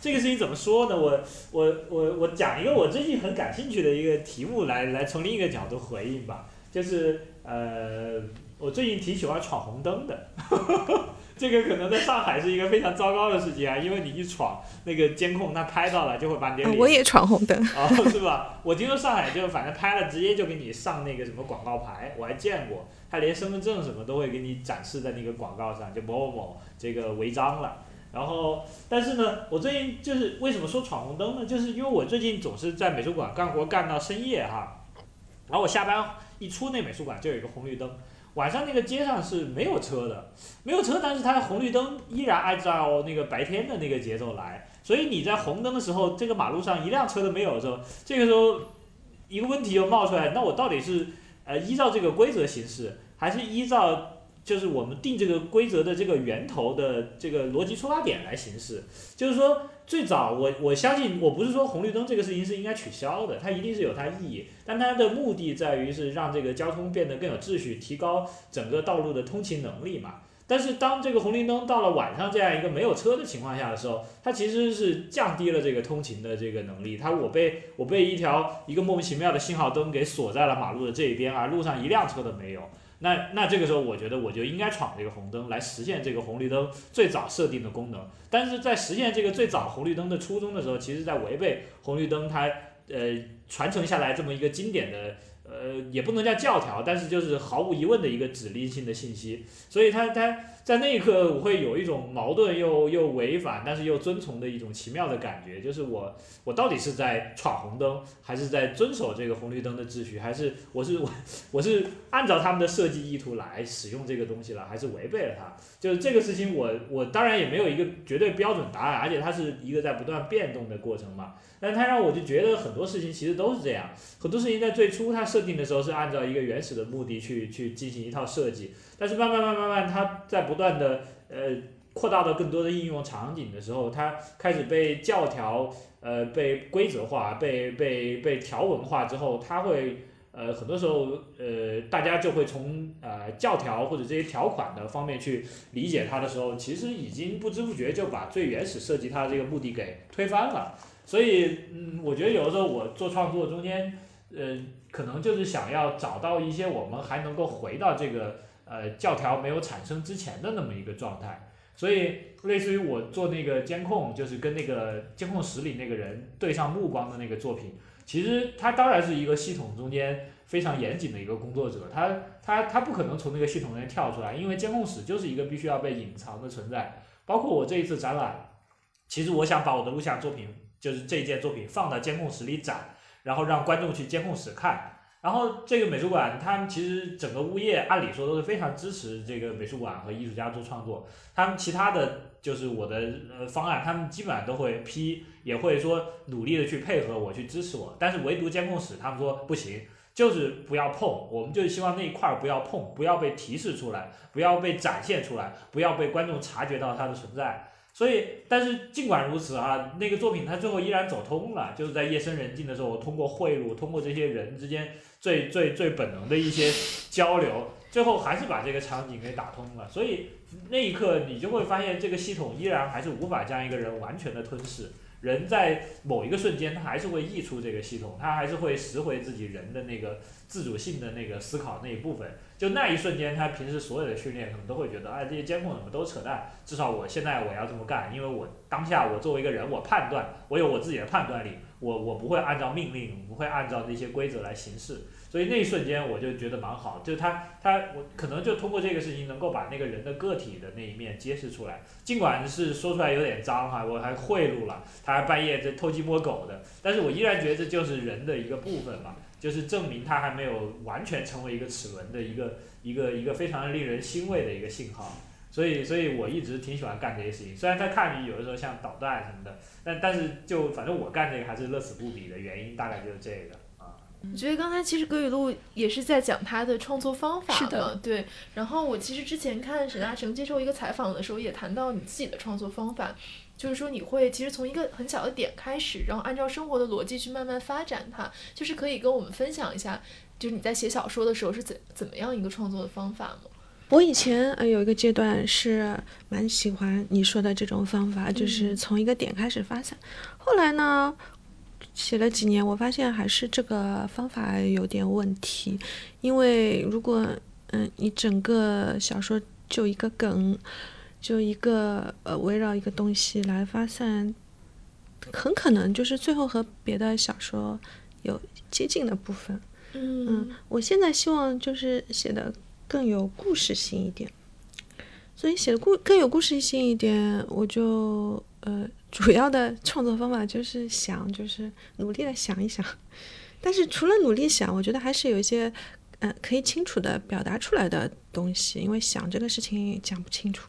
这个事情怎么说呢？我我我我讲一个我最近很感兴趣的一个题目来来从另一个角度回应吧，就是呃，我最近挺喜欢闯红灯的。这个可能在上海是一个非常糟糕的事情啊，因为你一闯，那个监控他拍到了，就会把你脸。我也闯红灯。哦，是吧？我听说上海就反正拍了，直接就给你上那个什么广告牌，我还见过，他连身份证什么都会给你展示在那个广告上，就某某某这个违章了。然后，但是呢，我最近就是为什么说闯红灯呢？就是因为我最近总是在美术馆干活干到深夜哈，然后我下班一出那美术馆就有一个红绿灯。晚上那个街上是没有车的，没有车，但是它的红绿灯依然按照那个白天的那个节奏来，所以你在红灯的时候，这个马路上一辆车都没有的时候，这个时候一个问题又冒出来，那我到底是呃依照这个规则行事，还是依照就是我们定这个规则的这个源头的这个逻辑出发点来行事。就是说，最早我我相信，我不是说红绿灯这个事情是应该取消的，它一定是有它意义，但它的目的在于是让这个交通变得更有秩序，提高整个道路的通勤能力嘛。但是当这个红绿灯到了晚上这样一个没有车的情况下的时候，它其实是降低了这个通勤的这个能力。它我被我被一条一个莫名其妙的信号灯给锁在了马路的这一边，而路上一辆车都没有。那那这个时候，我觉得我就应该闯这个红灯来实现这个红绿灯最早设定的功能。但是在实现这个最早红绿灯的初衷的时候，其实在违背红绿灯它呃传承下来这么一个经典的呃也不能叫教条，但是就是毫无疑问的一个指令性的信息。所以它它在那一刻我会有一种矛盾又又违反，但是又遵从的一种奇妙的感觉，就是我我到底是在闯红灯，还是在遵守这个红绿灯的秩序，还是我是 我我是按照他们的设计意图来使用这个东西了，还是违背了它？就是这个事情我我当然也没有一个绝对标准答案，而且它是一个在不断变动的过程嘛。但它让我就觉得很多事情其实都是这样，很多事情在最初它设定的时候是按照一个原始的目的去去进行一套设计。但是慢慢慢慢慢，它在不断的呃扩大到更多的应用场景的时候，它开始被教条呃被规则化、被被被条文化之后，它会呃很多时候呃大家就会从呃教条或者这些条款的方面去理解它的时候，其实已经不知不觉就把最原始设计它的这个目的给推翻了。所以嗯，我觉得有的时候我做创作中间呃可能就是想要找到一些我们还能够回到这个。呃，教条没有产生之前的那么一个状态，所以类似于我做那个监控，就是跟那个监控室里那个人对上目光的那个作品，其实他当然是一个系统中间非常严谨的一个工作者，他他他不可能从那个系统中间跳出来，因为监控室就是一个必须要被隐藏的存在。包括我这一次展览，其实我想把我的录像作品，就是这一件作品放到监控室里展，然后让观众去监控室看。然后这个美术馆，他们其实整个物业按理说都是非常支持这个美术馆和艺术家做创作。他们其他的就是我的呃方案，他们基本上都会批，也会说努力的去配合我去支持我。但是唯独监控室，他们说不行，就是不要碰。我们就希望那一块儿不要碰，不要被提示出来，不要被展现出来，不要被观众察觉到它的存在。所以，但是尽管如此啊，那个作品它最后依然走通了，就是在夜深人静的时候，我通过贿赂，通过这些人之间。最最最本能的一些交流，最后还是把这个场景给打通了。所以那一刻，你就会发现这个系统依然还是无法将一个人完全的吞噬。人在某一个瞬间，他还是会溢出这个系统，他还是会拾回自己人的那个自主性的那个思考那一部分。就那一瞬间，他平时所有的训练可能都会觉得，哎，这些监控什么都扯淡。至少我现在我要这么干，因为我当下我作为一个人，我判断，我有我自己的判断力，我我不会按照命令，不会按照那些规则来行事。所以那一瞬间我就觉得蛮好，就是他他我可能就通过这个事情能够把那个人的个体的那一面揭示出来，尽管是说出来有点脏哈，我还贿赂了，他还半夜在偷鸡摸狗的，但是我依然觉得这就是人的一个部分嘛，就是证明他还没有完全成为一个齿轮的一个一个一个非常令人欣慰的一个信号，所以所以我一直挺喜欢干这些事情，虽然在看你有的时候像捣蛋什么的，但但是就反正我干这个还是乐此不疲的原因大概就是这个。我觉得刚才其实葛雨露也是在讲他的创作方法是的，对。然后我其实之前看沈大成接受一个采访的时候，也谈到你自己的创作方法，就是说你会其实从一个很小的点开始，然后按照生活的逻辑去慢慢发展它。就是可以跟我们分享一下，就是你在写小说的时候是怎怎么样一个创作的方法吗？我以前呃有一个阶段是蛮喜欢你说的这种方法，就是从一个点开始发散。后来呢？写了几年，我发现还是这个方法有点问题，因为如果嗯，你整个小说就一个梗，就一个呃围绕一个东西来发散，很可能就是最后和别的小说有接近的部分。嗯，我现在希望就是写的更有故事性一点，所以写的故更有故事性一点，我就呃。主要的创作方法就是想，就是努力的想一想。但是除了努力想，我觉得还是有一些，嗯，可以清楚的表达出来的东西。因为想这个事情讲不清楚。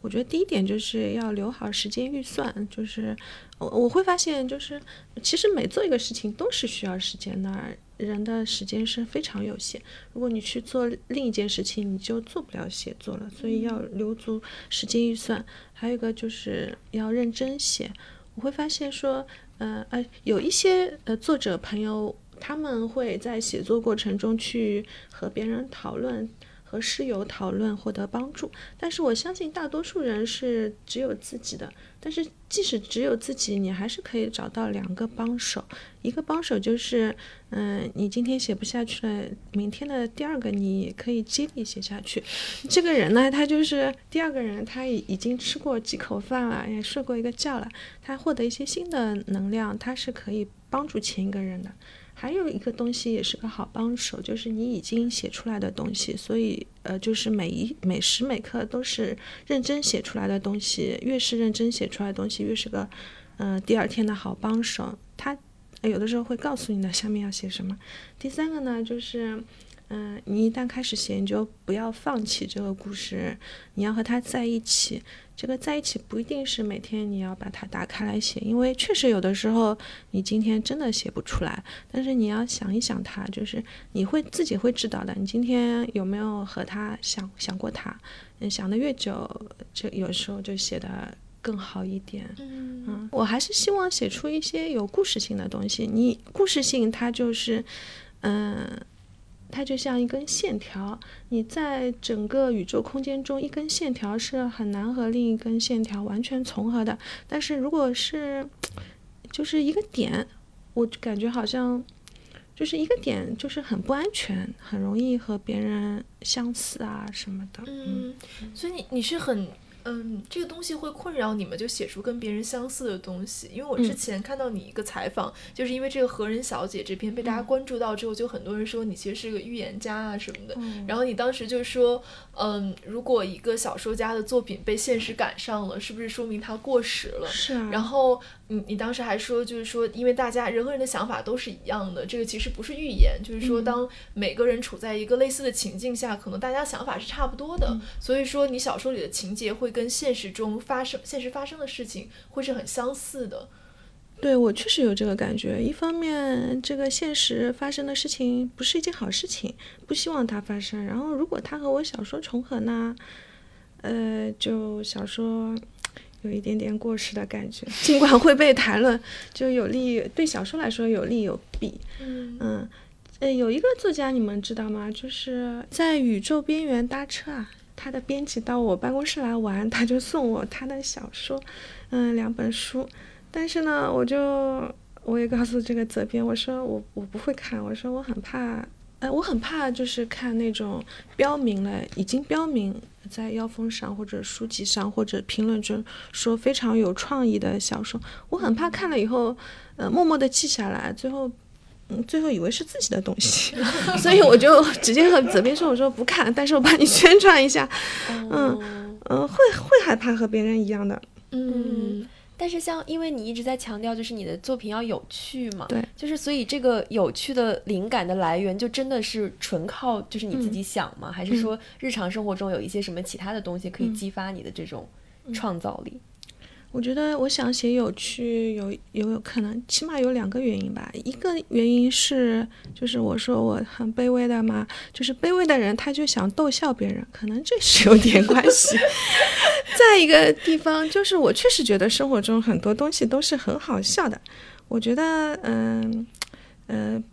我觉得第一点就是要留好时间预算。就是我我会发现，就是其实每做一个事情都是需要时间的。人的时间是非常有限。如果你去做另一件事情，你就做不了写作了。所以要留足时间预算。还有一个就是要认真写。我会发现说，呃呃，有一些呃作者朋友，他们会在写作过程中去和别人讨论。和室友讨论获得帮助，但是我相信大多数人是只有自己的。但是即使只有自己，你还是可以找到两个帮手。一个帮手就是，嗯，你今天写不下去了，明天的第二个你可以接力写下去。这个人呢，他就是第二个人，他已已经吃过几口饭了，也睡过一个觉了，他获得一些新的能量，他是可以帮助前一个人的。还有一个东西也是个好帮手，就是你已经写出来的东西，所以呃，就是每一每时每刻都是认真写出来的东西，越是认真写出来的东西，越是个呃第二天的好帮手。他有的时候会告诉你的下面要写什么。第三个呢，就是。嗯，你一旦开始写，你就不要放弃这个故事，你要和他在一起。这个在一起不一定是每天你要把它打开来写，因为确实有的时候你今天真的写不出来。但是你要想一想他，就是你会自己会知道的。你今天有没有和他想想过他？嗯，想的越久，就有时候就写的更好一点。嗯，我还是希望写出一些有故事性的东西。你故事性，它就是，嗯。它就像一根线条，你在整个宇宙空间中，一根线条是很难和另一根线条完全重合的。但是如果是，就是一个点，我感觉好像就是一个点，就是很不安全，很容易和别人相似啊什么的。嗯，所以你你是很。嗯，这个东西会困扰你们，就写出跟别人相似的东西。因为我之前看到你一个采访，就是因为这个何人小姐这篇被大家关注到之后，就很多人说你其实是个预言家啊什么的。然后你当时就说，嗯，如果一个小说家的作品被现实赶上了，是不是说明他过时了？是啊。然后你你当时还说，就是说，因为大家人和人的想法都是一样的，这个其实不是预言，就是说，当每个人处在一个类似的情境下，可能大家想法是差不多的。所以说，你小说里的情节会。跟现实中发生、现实发生的事情会是很相似的。对我确实有这个感觉。一方面，这个现实发生的事情不是一件好事情，不希望它发生。然后，如果它和我小说重合呢？呃，就小说有一点点过时的感觉。尽管会被谈论，就有利对小说来说有利有弊。嗯嗯，呃，有一个作家你们知道吗？就是在宇宙边缘搭车啊。他的编辑到我办公室来玩，他就送我他的小说，嗯，两本书。但是呢，我就我也告诉这个责编，我说我我不会看，我说我很怕，呃，我很怕就是看那种标明了已经标明在腰封上或者书籍上或者评论中说非常有创意的小说，我很怕看了以后，呃，默默的记下来，最后。最后以为是自己的东西，所以我就直接和责编说：“我说不看，但是我帮你宣传一下。”嗯嗯，会会害怕和别人一样的。嗯，但是像因为你一直在强调，就是你的作品要有趣嘛，对，就是所以这个有趣的灵感的来源，就真的是纯靠就是你自己想吗？还是说日常生活中有一些什么其他的东西可以激发你的这种创造力？我觉得我想写有趣，有有可能，起码有两个原因吧。一个原因是，就是我说我很卑微的嘛，就是卑微的人他就想逗笑别人，可能这是有点关系。再一个地方就是，我确实觉得生活中很多东西都是很好笑的。我觉得，嗯嗯，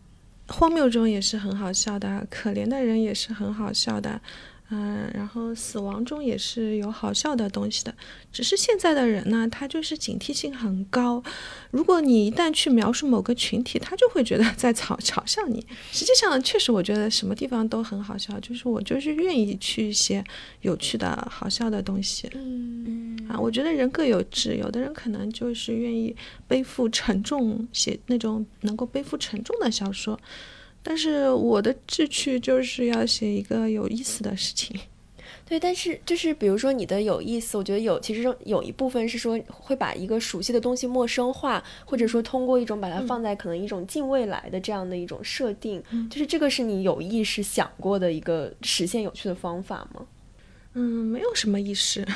荒谬中也是很好笑的，可怜的人也是很好笑的。嗯，然后死亡中也是有好笑的东西的，只是现在的人呢，他就是警惕性很高。如果你一旦去描述某个群体，他就会觉得在嘲嘲笑你。实际上，确实我觉得什么地方都很好笑，就是我就是愿意去写有趣的好笑的东西。嗯嗯啊，我觉得人各有志，有的人可能就是愿意背负沉重，写那种能够背负沉重的小说。但是我的志趣就是要写一个有意思的事情，对。但是就是比如说你的有意思，我觉得有其实有一部分是说会把一个熟悉的东西陌生化，或者说通过一种把它放在可能一种近未来的这样的一种设定，就是这个是你有意识想过的一个实现有趣的方法吗？嗯，没有什么意识，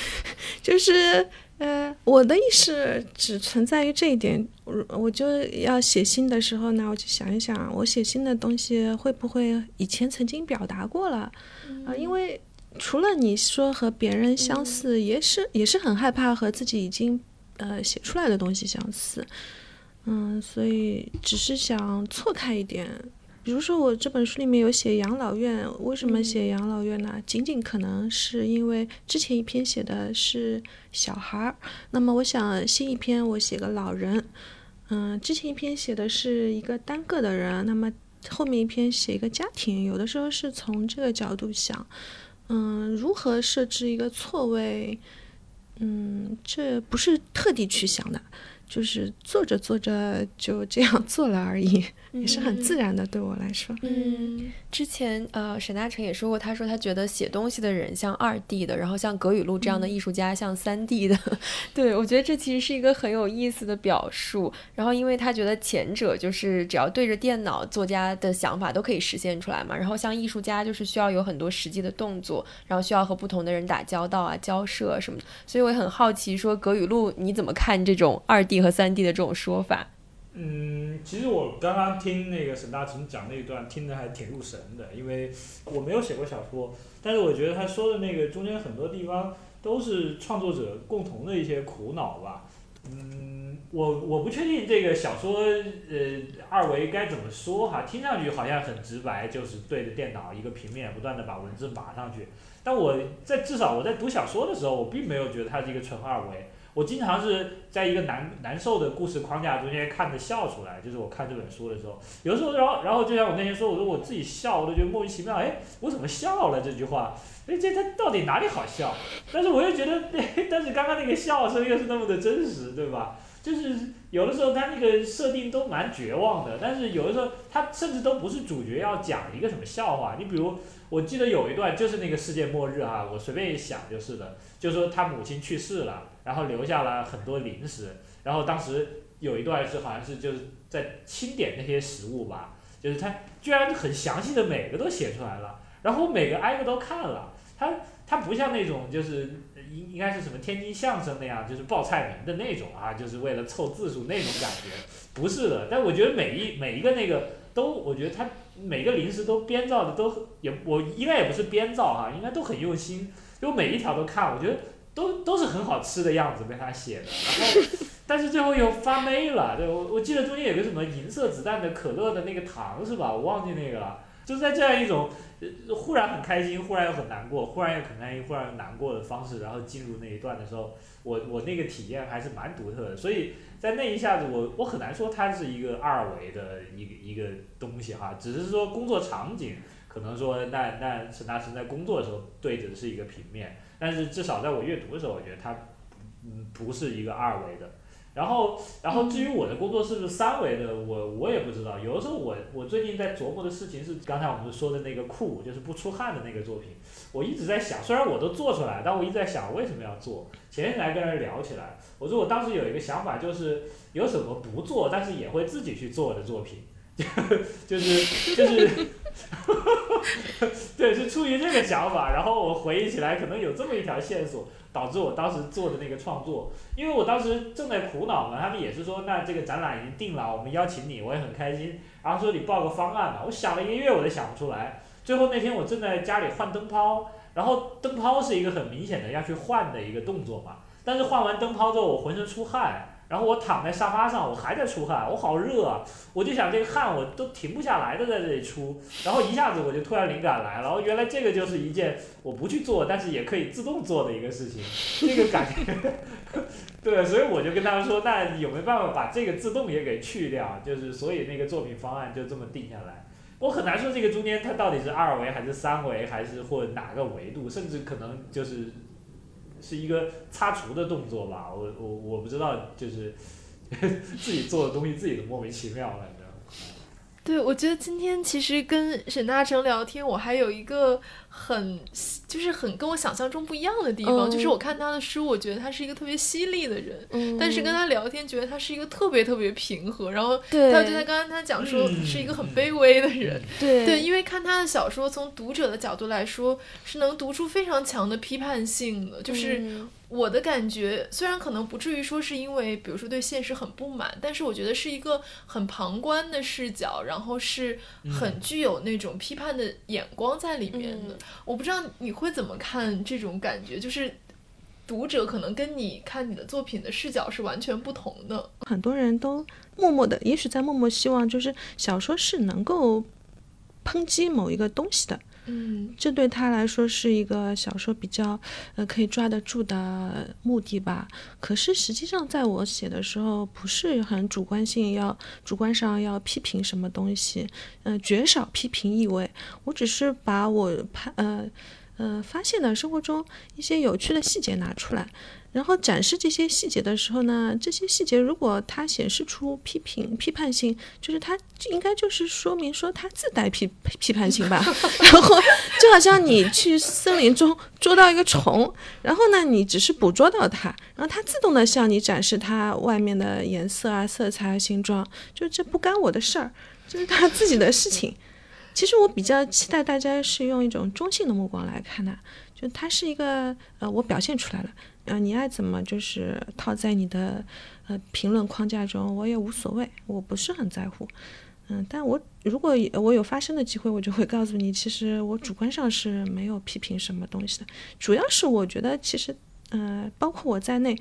就是呃，我的意识只存在于这一点，我我就要写信的时候呢，我就想一想，我写信的东西会不会以前曾经表达过了？啊、因为除了你说和别人相似，也是也是很害怕和自己已经呃写出来的东西相似，嗯，所以只是想错开一点。比如说，我这本书里面有写养老院，为什么写养老院呢？仅仅可能是因为之前一篇写的是小孩儿，那么我想新一篇我写个老人，嗯，之前一篇写的是一个单个的人，那么后面一篇写一个家庭，有的时候是从这个角度想，嗯，如何设置一个错位，嗯，这不是特地去想的，就是做着做着就这样做了而已，也是很自然的，对我来说。嗯，之前呃，沈大成也说过，他说他觉得写东西的人像二 D 的，然后像葛雨露这样的艺术家像三 D 的。对我觉得这其实是一个很有意思的表述。然后因为他觉得前者就是只要对着电脑，作家的想法都可以实现出来嘛。然后像艺术家就是需要有很多实际的动作，然后需要和不同的人打交道啊、交涉什么的。所以我也很好奇，说葛雨露你怎么看这种二 D 和三 D 的这种说法？嗯，其实我刚刚听那个沈大成讲那一段，听得还挺入神的，因为我没有写过小说，但是我觉得他说的那个中间很多地方都是创作者共同的一些苦恼吧。嗯，我我不确定这个小说呃二维该怎么说哈，听上去好像很直白，就是对着电脑一个平面不断的把文字码上去。但我在至少我在读小说的时候，我并没有觉得它是一个纯二维。我经常是在一个难难受的故事框架中间看着笑出来，就是我看这本书的时候，有时候，然后然后就像我那天说，我说我自己笑，我都觉得莫名其妙，哎，我怎么笑了这句话？哎，这它到底哪里好笑？但是我又觉得，但是刚刚那个笑声又是那么的真实，对吧？就是有的时候他那个设定都蛮绝望的，但是有的时候他甚至都不是主角要讲一个什么笑话。你比如，我记得有一段就是那个世界末日哈，我随便一想就是的，就是说他母亲去世了，然后留下了很多零食，然后当时有一段是好像是就是在清点那些食物吧，就是他居然很详细的每个都写出来了，然后我每个挨个都看了，他他不像那种就是。应应该是什么天津相声那样，就是报菜名的那种啊，就是为了凑字数那种感觉，不是的。但我觉得每一每一个那个都，我觉得他每个零食都编造的都也，我应该也不是编造哈，应该都很用心。就每一条都看，我觉得都都是很好吃的样子被他写的。然后，但是最后又发霉了。对我我记得中间有个什么银色子弹的可乐的那个糖是吧？我忘记那个了。就在这样一种，呃，忽然很开心，忽然又很难过，忽然又很开心，忽然又难过的方式，然后进入那一段的时候，我我那个体验还是蛮独特的。所以在那一下子，我我很难说它是一个二维的一个一个东西哈，只是说工作场景可能说那那沈大成在工作的时候对着的是一个平面，但是至少在我阅读的时候，我觉得它嗯不是一个二维的。然后，然后至于我的工作是不是三维的，我我也不知道。有的时候我我最近在琢磨的事情是刚才我们说的那个酷，就是不出汗的那个作品。我一直在想，虽然我都做出来，但我一直在想为什么要做。前天来跟人聊起来，我说我当时有一个想法，就是有什么不做，但是也会自己去做的作品，就 是就是，对，是出于这个想法。然后我回忆起来，可能有这么一条线索。导致我当时做的那个创作，因为我当时正在苦恼嘛，他们也是说，那这个展览已经定了，我们邀请你，我也很开心。然后说你报个方案嘛，我想了一个月我都想不出来。最后那天我正在家里换灯泡，然后灯泡是一个很明显的要去换的一个动作嘛，但是换完灯泡之后我浑身出汗。然后我躺在沙发上，我还在出汗，我好热啊！我就想这个汗我都停不下来的在这里出，然后一下子我就突然灵感来了，原来这个就是一件我不去做，但是也可以自动做的一个事情，这个感觉，对，所以我就跟他们说，那有没有办法把这个自动也给去掉？就是所以那个作品方案就这么定下来。我很难说这个中间它到底是二维还是三维，还是或哪个维度，甚至可能就是。是一个擦除的动作吧，我我我不知道，就是 自己做的东西自己都莫名其妙了，对，我觉得今天其实跟沈大成聊天，我还有一个很就是很跟我想象中不一样的地方，嗯就是我看他的书，我觉得他是一个特别犀利的人，嗯。但是跟他聊天，觉得他是一个特别特别平和，然后对他就在刚刚他讲说嗯。是一个很卑微的人，对。对，因为看他的小说，从读者的角度来说，是能读出非常强的批判性的。就是嗯我的感觉，虽然可能不至于说是因为，比如说对现实很不满，但是我觉得是一个很旁观的视角，然后是很具有那种批判的眼光在里面的。嗯我不知道你会怎么看这种感觉，就是读者可能跟你看你的作品的视角是完全不同的。很多人都默默的，也许在默默希望，就是小说是能够抨击某一个东西的，嗯这对他来说是一个小说比较呃可以抓得住的目的吧。可是实际上，在我写的时候，不是很主观性要主观上要批评什么东西，呃，绝少批评意味。我只是把我拍呃呃发现的生活中一些有趣的细节拿出来。然后展示这些细节的时候呢，这些细节如果它显示出批评、批判性，就是它应该就是说明说它自带批批判性吧。然后就好像你去森林中捉到一个虫，然后呢，你只是捕捉到它，然后它自动的向你展示它外面的颜色啊、色彩、形状，就这不干我的事儿，这是它自己的事情。其实我比较期待大家是用一种中性的目光来看的，就它是一个呃，我表现出来了，呃，你爱怎么就是套在你的呃评论框架中，我也无所谓，我不是很在乎。嗯，但我如果我有发声的机会，我就会告诉你，其实我主观上是没有批评什么东西的，主要是我觉得其实，呃，包括我在内，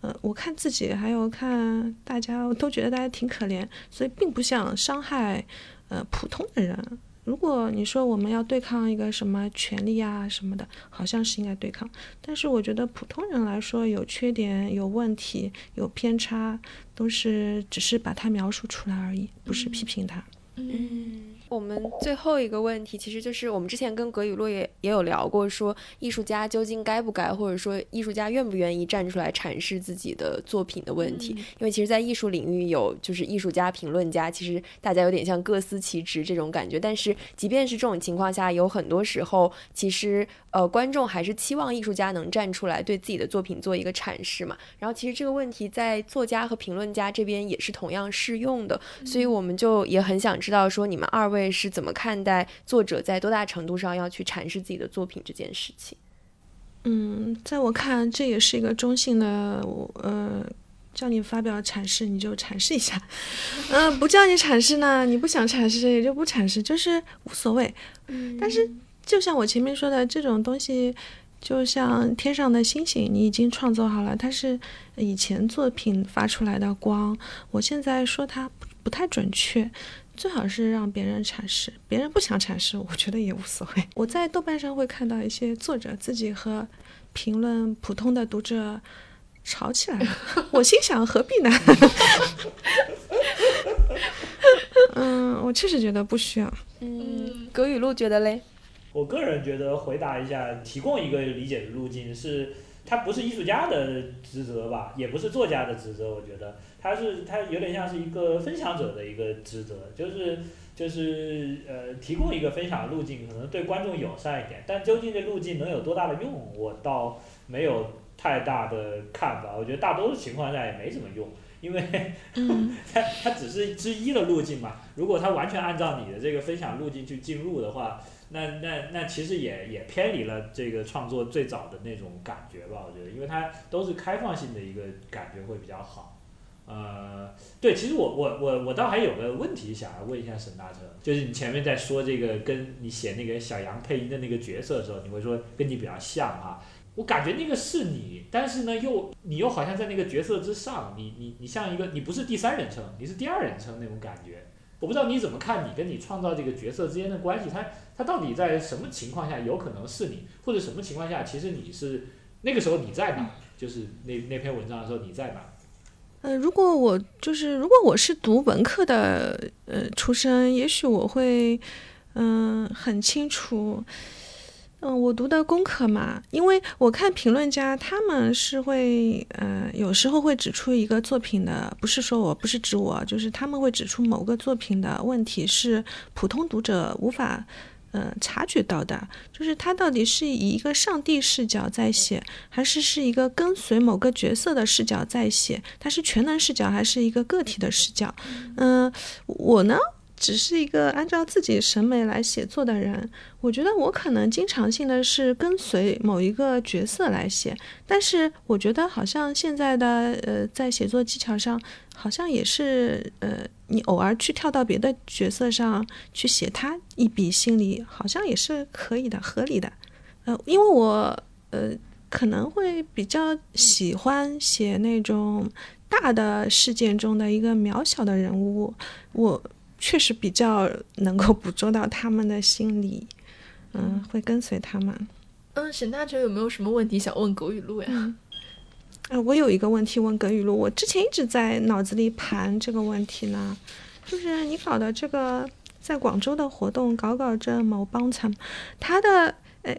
呃，我看自己还有看大家，我都觉得大家挺可怜，所以并不想伤害呃普通的人。如果你说我们要对抗一个什么权利啊什么的，好像是应该对抗，但是我觉得普通人来说有缺点、有问题、有偏差，都是只是把它描述出来而已，不是批评它。嗯，我们最后一个问题，其实就是我们之前跟葛雨露也也有聊过，说艺术家究竟该不该，或者说艺术家愿不愿意站出来阐释自己的作品的问题。因为其实，在艺术领域有就是艺术家、评论家，其实大家有点像各司其职这种感觉。但是，即便是这种情况下，有很多时候，其实呃，观众还是期望艺术家能站出来对自己的作品做一个阐释嘛。然后，其实这个问题在作家和评论家这边也是同样适用的。所以我们就也很想知道，说你们二位是怎么看待作者在多大程度上要去阐释自己的作品这件事情？嗯，在我看，这也是一个中性的，我呃，叫你发表阐释你就阐释一下，嗯、不叫你阐释呢，你不想阐释也就不阐释，就是无所谓。嗯但是就像我前面说的，这种东西就像天上的星星，你已经创作好了，它是以前作品发出来的光，我现在说它不不太准确。最好是让别人阐释，别人不想阐释，我觉得也无所谓。我在豆瓣上会看到一些作者自己和评论普通的读者吵起来了，我心想何必呢？嗯，我确实觉得不需要。嗯，葛雨露觉得嘞？我个人觉得回答一下，提供一个理解的路径是，它不是艺术家的职责吧，也不是作家的职责。我觉得它是它有点像是一个分享者的一个职责，就是就是呃提供一个分享的路径，可能对观众友善一点。但究竟这路径能有多大的用，我倒没有太大的看法。我觉得大多数情况下也没什么用。因为 它它只是之一的路径嘛，如果它完全按照你的这个分享路径去进入的话，那那那其实也也偏离了这个创作最早的那种感觉吧，我觉得，因为它都是开放性的一个感觉会比较好。呃，对，其实我我我我倒还有个问题想要问一下沈大成，就是你前面在说这个跟你写那个小杨配音的那个角色的时候，你会说跟你比较像哈、我感觉那个是你，但是呢，又你又好像在那个角色之上，你你你像一个，你不是第三人称，你是第二人称那种感觉。我不知道你怎么看你跟你创造这个角色之间的关系，他他到底在什么情况下有可能是你，或者什么情况下其实你是那个时候你在哪？就是那那篇文章的时候你在哪？呃，如果我就是如果我是读文科的呃出身，也许我会嗯、很清楚。嗯，我读的工科嘛，因为我看评论家他们是会，呃，有时候会指出一个作品的，不是说我不是指我，就是他们会指出某个作品的问题是普通读者无法，呃察觉到的，就是他到底是以一个上帝视角在写，还是是一个跟随某个角色的视角在写？他是全能视角还是一个个体的视角？嗯、我呢？只是一个按照自己审美来写作的人，我觉得我可能经常性的是跟随某一个角色来写，但是我觉得好像现在的呃，在写作技巧上，好像也是呃，你偶尔去跳到别的角色上去写他一笔，心里好像也是可以的，合理的。呃，因为我呃可能会比较喜欢写那种大的事件中的一个渺小的人物，我确实比较能够捕捉到他们的心理，嗯，会跟随他们。嗯，沈大哲有没有什么问题想问葛雨露呀？呃，我有一个问题问葛雨露，我之前一直在脑子里盘这个问题呢，就是你搞的这个在广州的活动，搞搞这某帮层，他的呃，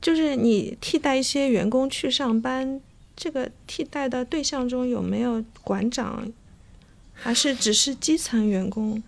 就是你替代一些员工去上班，这个替代的对象中有没有馆长，还是只是基层员工？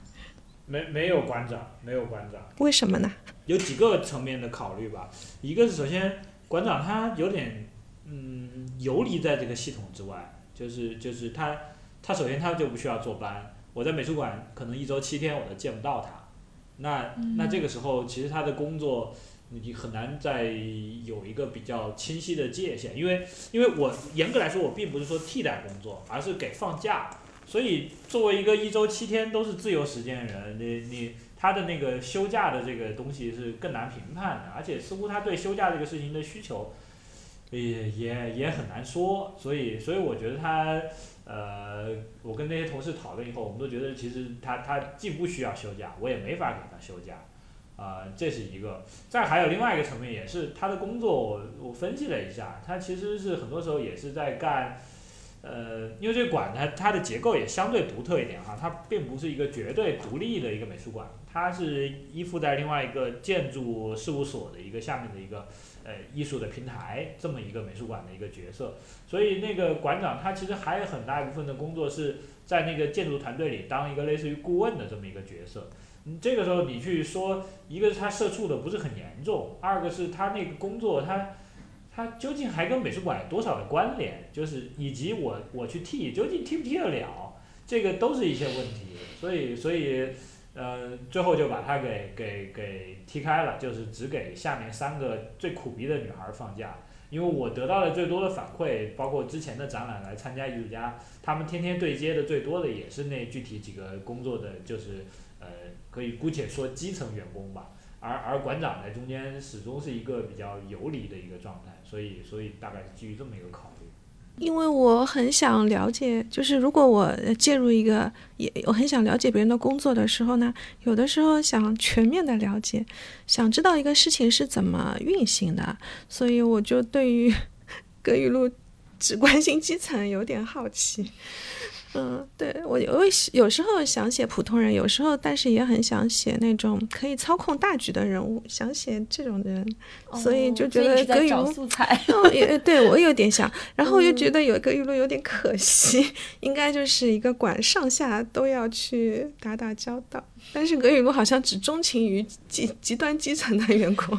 没没有馆长，没有馆长，为什么呢？有几个层面的考虑吧。一个是首先馆长他有点嗯游离在这个系统之外，就是就是他他首先他就不需要坐班，我在美术馆可能一周七天我都见不到他，那那这个时候其实他的工作你很难再有一个比较清晰的界限，因为因为我严格来说我并不是说替代工作，而是给放假。所以，作为一个一周七天都是自由时间的人，你你他的那个休假的这个东西是更难评判的，而且似乎他对休假这个事情的需求也也也很难说。所以，所以我觉得他，呃，我跟那些同事讨论以后，我们都觉得其实他他既不需要休假，我也没法给他休假，啊、这是一个。再还有另外一个层面，也是他的工作我，我分析了一下，他其实是很多时候也是在干。呃，因为这个馆它它的结构也相对独特一点哈，它并不是一个绝对独立的一个美术馆，它是依附在另外一个建筑事务所的一个下面的一个呃艺术的平台这么一个美术馆的一个角色，所以那个馆长他其实还有很大一部分的工作是在那个建筑团队里当一个类似于顾问的这么一个角色。嗯，这个时候你去说，一个是他社畜的不是很严重，二个是他那个工作他。它究竟还跟美术馆有多少的关联？就是以及我我去替，究竟替不替得了？这个都是一些问题。所以所以，呃，最后就把它给给给踢开了，就是只给下面三个最苦逼的女孩放假。因为我得到的最多的反馈，包括之前的展览来参加艺术家，他们天天对接的最多的也是那具体几个工作的，就是呃，可以姑且说基层员工吧。而而馆长在中间始终是一个比较游离的一个状态，所以所以大概基于这么一个考虑。因为我很想了解，就是如果我介入一个，也我很想了解别人的工作的时候呢，有的时候想全面的了解，想知道一个事情是怎么运行的，所以我就对于 葛雨露只关心基层有点好奇。嗯，对我有有时候想写普通人，有时候但是也很想写那种可以操控大局的人物，想写这种人，所以就觉得葛雨露素材，对我有点想，然后又觉得有葛雨露有点可惜，应该就是一个管上下都要去打打交道，但是葛雨露好像只钟情于极极端基层的员工。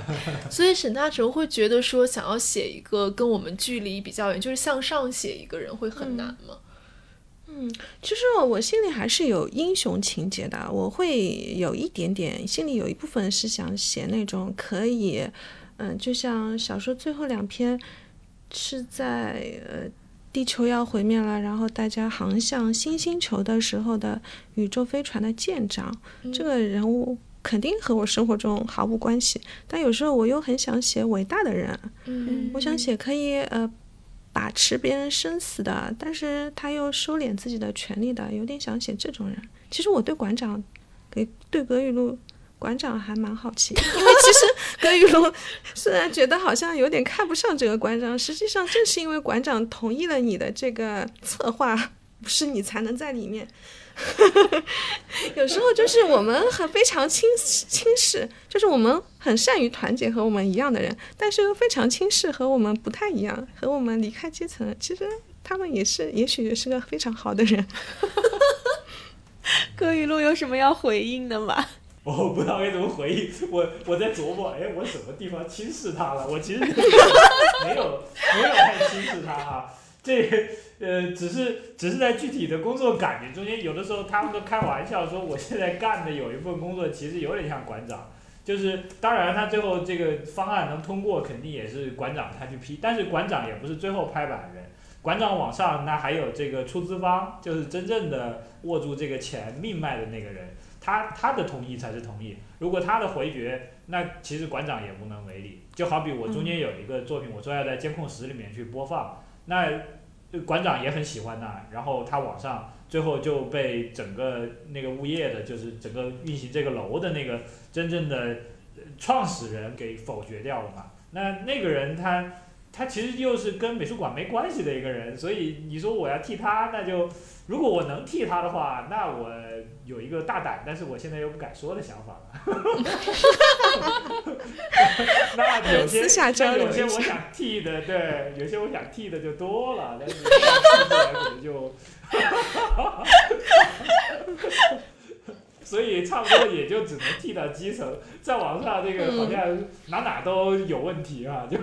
所以沈大成会觉得说，想要写一个跟我们距离比较远，就是向上写一个人会很难吗？嗯，其实我心里还是有英雄情节的，我会有一点点，心里有一部分是想写那种可以，嗯，就像小说最后两篇是在呃地球要毁灭了，然后大家航向新星球的时候的宇宙飞船的舰长，这个人物。肯定和我生活中毫无关系，但有时候我又很想写伟大的人，嗯，我想写可以呃把持别人生死的，但是他又收敛自己的权利的，有点想写这种人。其实我对馆长，给对葛雨露馆长还蛮好奇，因为其实 葛雨露虽然觉得好像有点看不上这个馆长，实际上正是因为馆长同意了你的这个策划，不是你才能在里面。有时候就是我们很非常轻轻视，就是我们很善于团结和我们一样的人，但是又非常轻视和我们不太一样，和我们离开阶层。其实他们也是，也许也是个非常好的人。葛雨露有什么要回应的吗？我不知道该怎么回应。我我在琢磨，哎，我什么地方轻视他了？我其实没有没有太轻视他哈。这呃，只是只是在具体的工作感觉中间，有的时候他们都开玩笑说，我现在干的有一份工作其实有点像馆长。就是当然，他最后这个方案能通过，肯定也是馆长他去批。但是馆长也不是最后拍板人，馆长往上那还有这个出资方，就是真正的握住这个钱命脉的那个人，他他的同意才是同意。如果他的回绝，那其实馆长也无能为力。就好比我中间有一个作品，我说要在监控室里面去播放，那馆长也很喜欢那，然后他往上。最后就被整个那个物业的，就是整个运行这个楼的那个真正的创始人给否决掉了嘛？那那个人他他其实又是跟美术馆没关系的一个人，所以你说我要替他，那就如果我能替他的话，那我有一个大胆，但是我现在又不敢说的想法了 那有些那 有些我想替的，对，有些我想替的就多了，但是替出来可能就。所以差不多也就只能替到基层，再往上这个好像哪哪都有问题啊，就。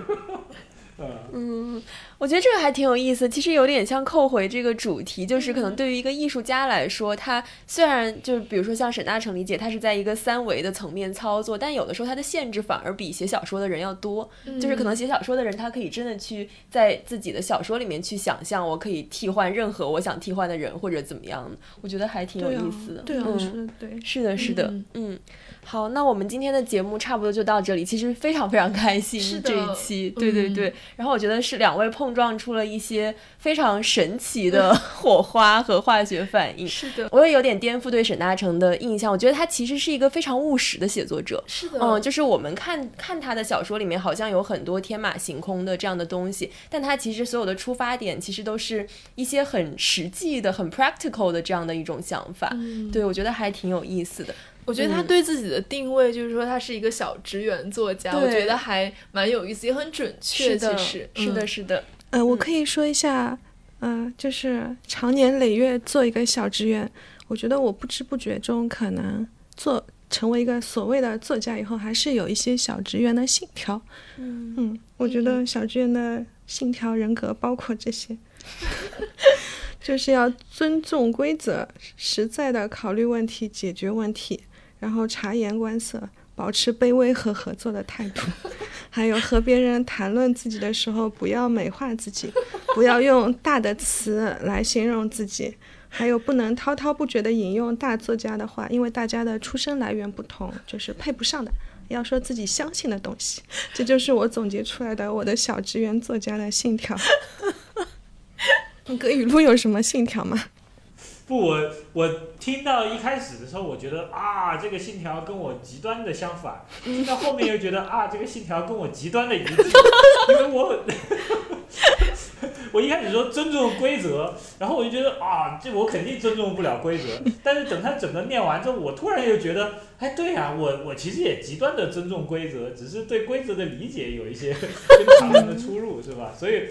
嗯，我觉得这个还挺有意思。其实有点像扣回这个主题，就是可能对于一个艺术家来说，他虽然就是比如说像沈大成理解，他是在一个三维的层面操作，但有的时候他的限制反而比写小说的人要多。就是可能写小说的人，他可以真的去在自己的小说里面去想象，我可以替换任何我想替换的人或者怎么样。我觉得还挺有意思的。对啊，是的，对，是的，是的，嗯。好，那我们今天的节目差不多就到这里。其实非常非常开心这一期，对对对。然后我觉得是两位碰撞出了一些非常神奇的 火花和化学反应。是的，我也有点颠覆对沈大成的印象。我觉得他其实是一个非常务实的写作者。是的，嗯，就是我们看看他的小说里面好像有很多天马行空的这样的东西，但他其实所有的出发点其实都是一些很实际的、很 practical 的这样的一种想法。嗯对，我觉得还挺有意思的。我觉得他对自己的定位就是说他是一个小职员作家，我觉得还蛮有意思，也很准确。其实是的，是的。呃，我可以说一下，嗯，就是长年累月做一个小职员，我觉得我不知不觉中可能做成为一个所谓的作家以后，还是有一些小职员的信条。嗯嗯，我觉得小职员的信条人格包括这些，就是要尊重规则，实在的考虑问题，解决问题。然后察言观色，保持卑微和合作的态度，还有和别人谈论自己的时候，不要美化自己，不要用大的词来形容自己，还有不能滔滔不绝地引用大作家的话，因为大家的出身来源不同，就是配不上的。要说自己相信的东西，这就是我总结出来的我的小职员作家的信条。葛雨露有什么信条吗？不，我我听到一开始的时候，我觉得啊，这个信条跟我极端的相反。听到后面又觉得啊，这个信条跟我极端的一致。因为我 我一开始说尊重规则，然后我就觉得啊，这我肯定尊重不了规则。但是等他整个念完之后，我突然又觉得，哎，对呀，我我其实也极端的尊重规则，只是对规则的理解有一些跟常人的出入，是吧？所以。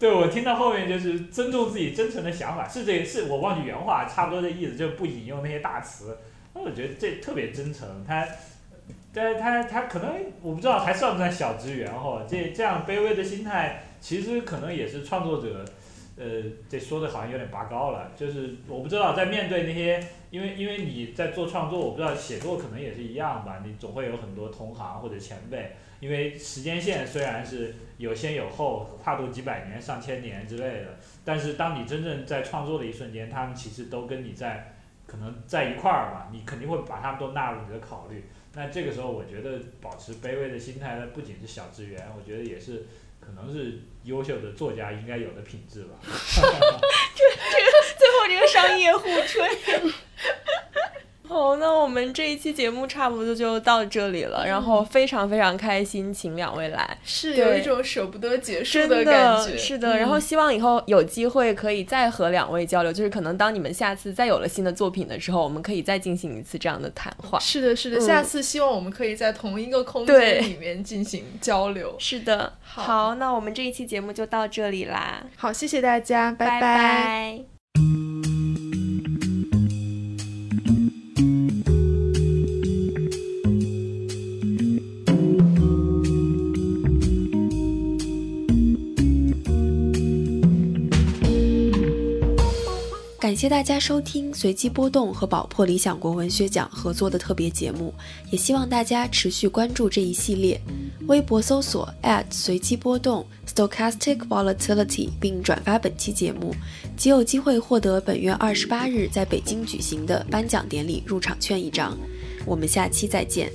对，我听到后面就是尊重自己真诚的想法，是这是我忘记原话，差不多的意思，就不引用那些大词。那我觉得这特别真诚，他，但是他他可能我不知道还算不算小职员哈？这这样卑微的心态，其实可能也是创作者，呃，这说的好像有点拔高了。就是我不知道在面对那些，因为因为你在做创作，我不知道写作可能也是一样吧，你总会有很多同行或者前辈。因为时间线虽然是有先有后，跨度几百年、上千年之类的，但是当你真正在创作的一瞬间，他们其实都跟你在可能在一块儿嘛，你肯定会把他们都纳入你的考虑。那这个时候，我觉得保持卑微的心态，那不仅是小职员，我觉得也是可能是优秀的作家应该有的品质吧。这这个最后这个商业互吹。好，那我们这一期节目差不多就到这里了。然后非常非常开心，请两位来，是有一种舍不得结束的感觉。是的，然后希望以后有机会可以再和两位交流，就是可能当你们下次再有了新的作品的时候，我们可以再进行一次这样的谈话。是的，是的，下次希望我们可以在同一个空间里面进行交流。是的，好，那我们这一期节目就到这里啦。好，谢谢大家，拜拜。感谢大家收听随机波动和宝珀理想国文学奖合作的特别节目，也希望大家持续关注这一系列。微博搜索随机波动 （Stochastic Volatility） 并转发本期节目，即有机会获得本月二十八日在北京举行的颁奖典礼入场券一张。我们下期再见。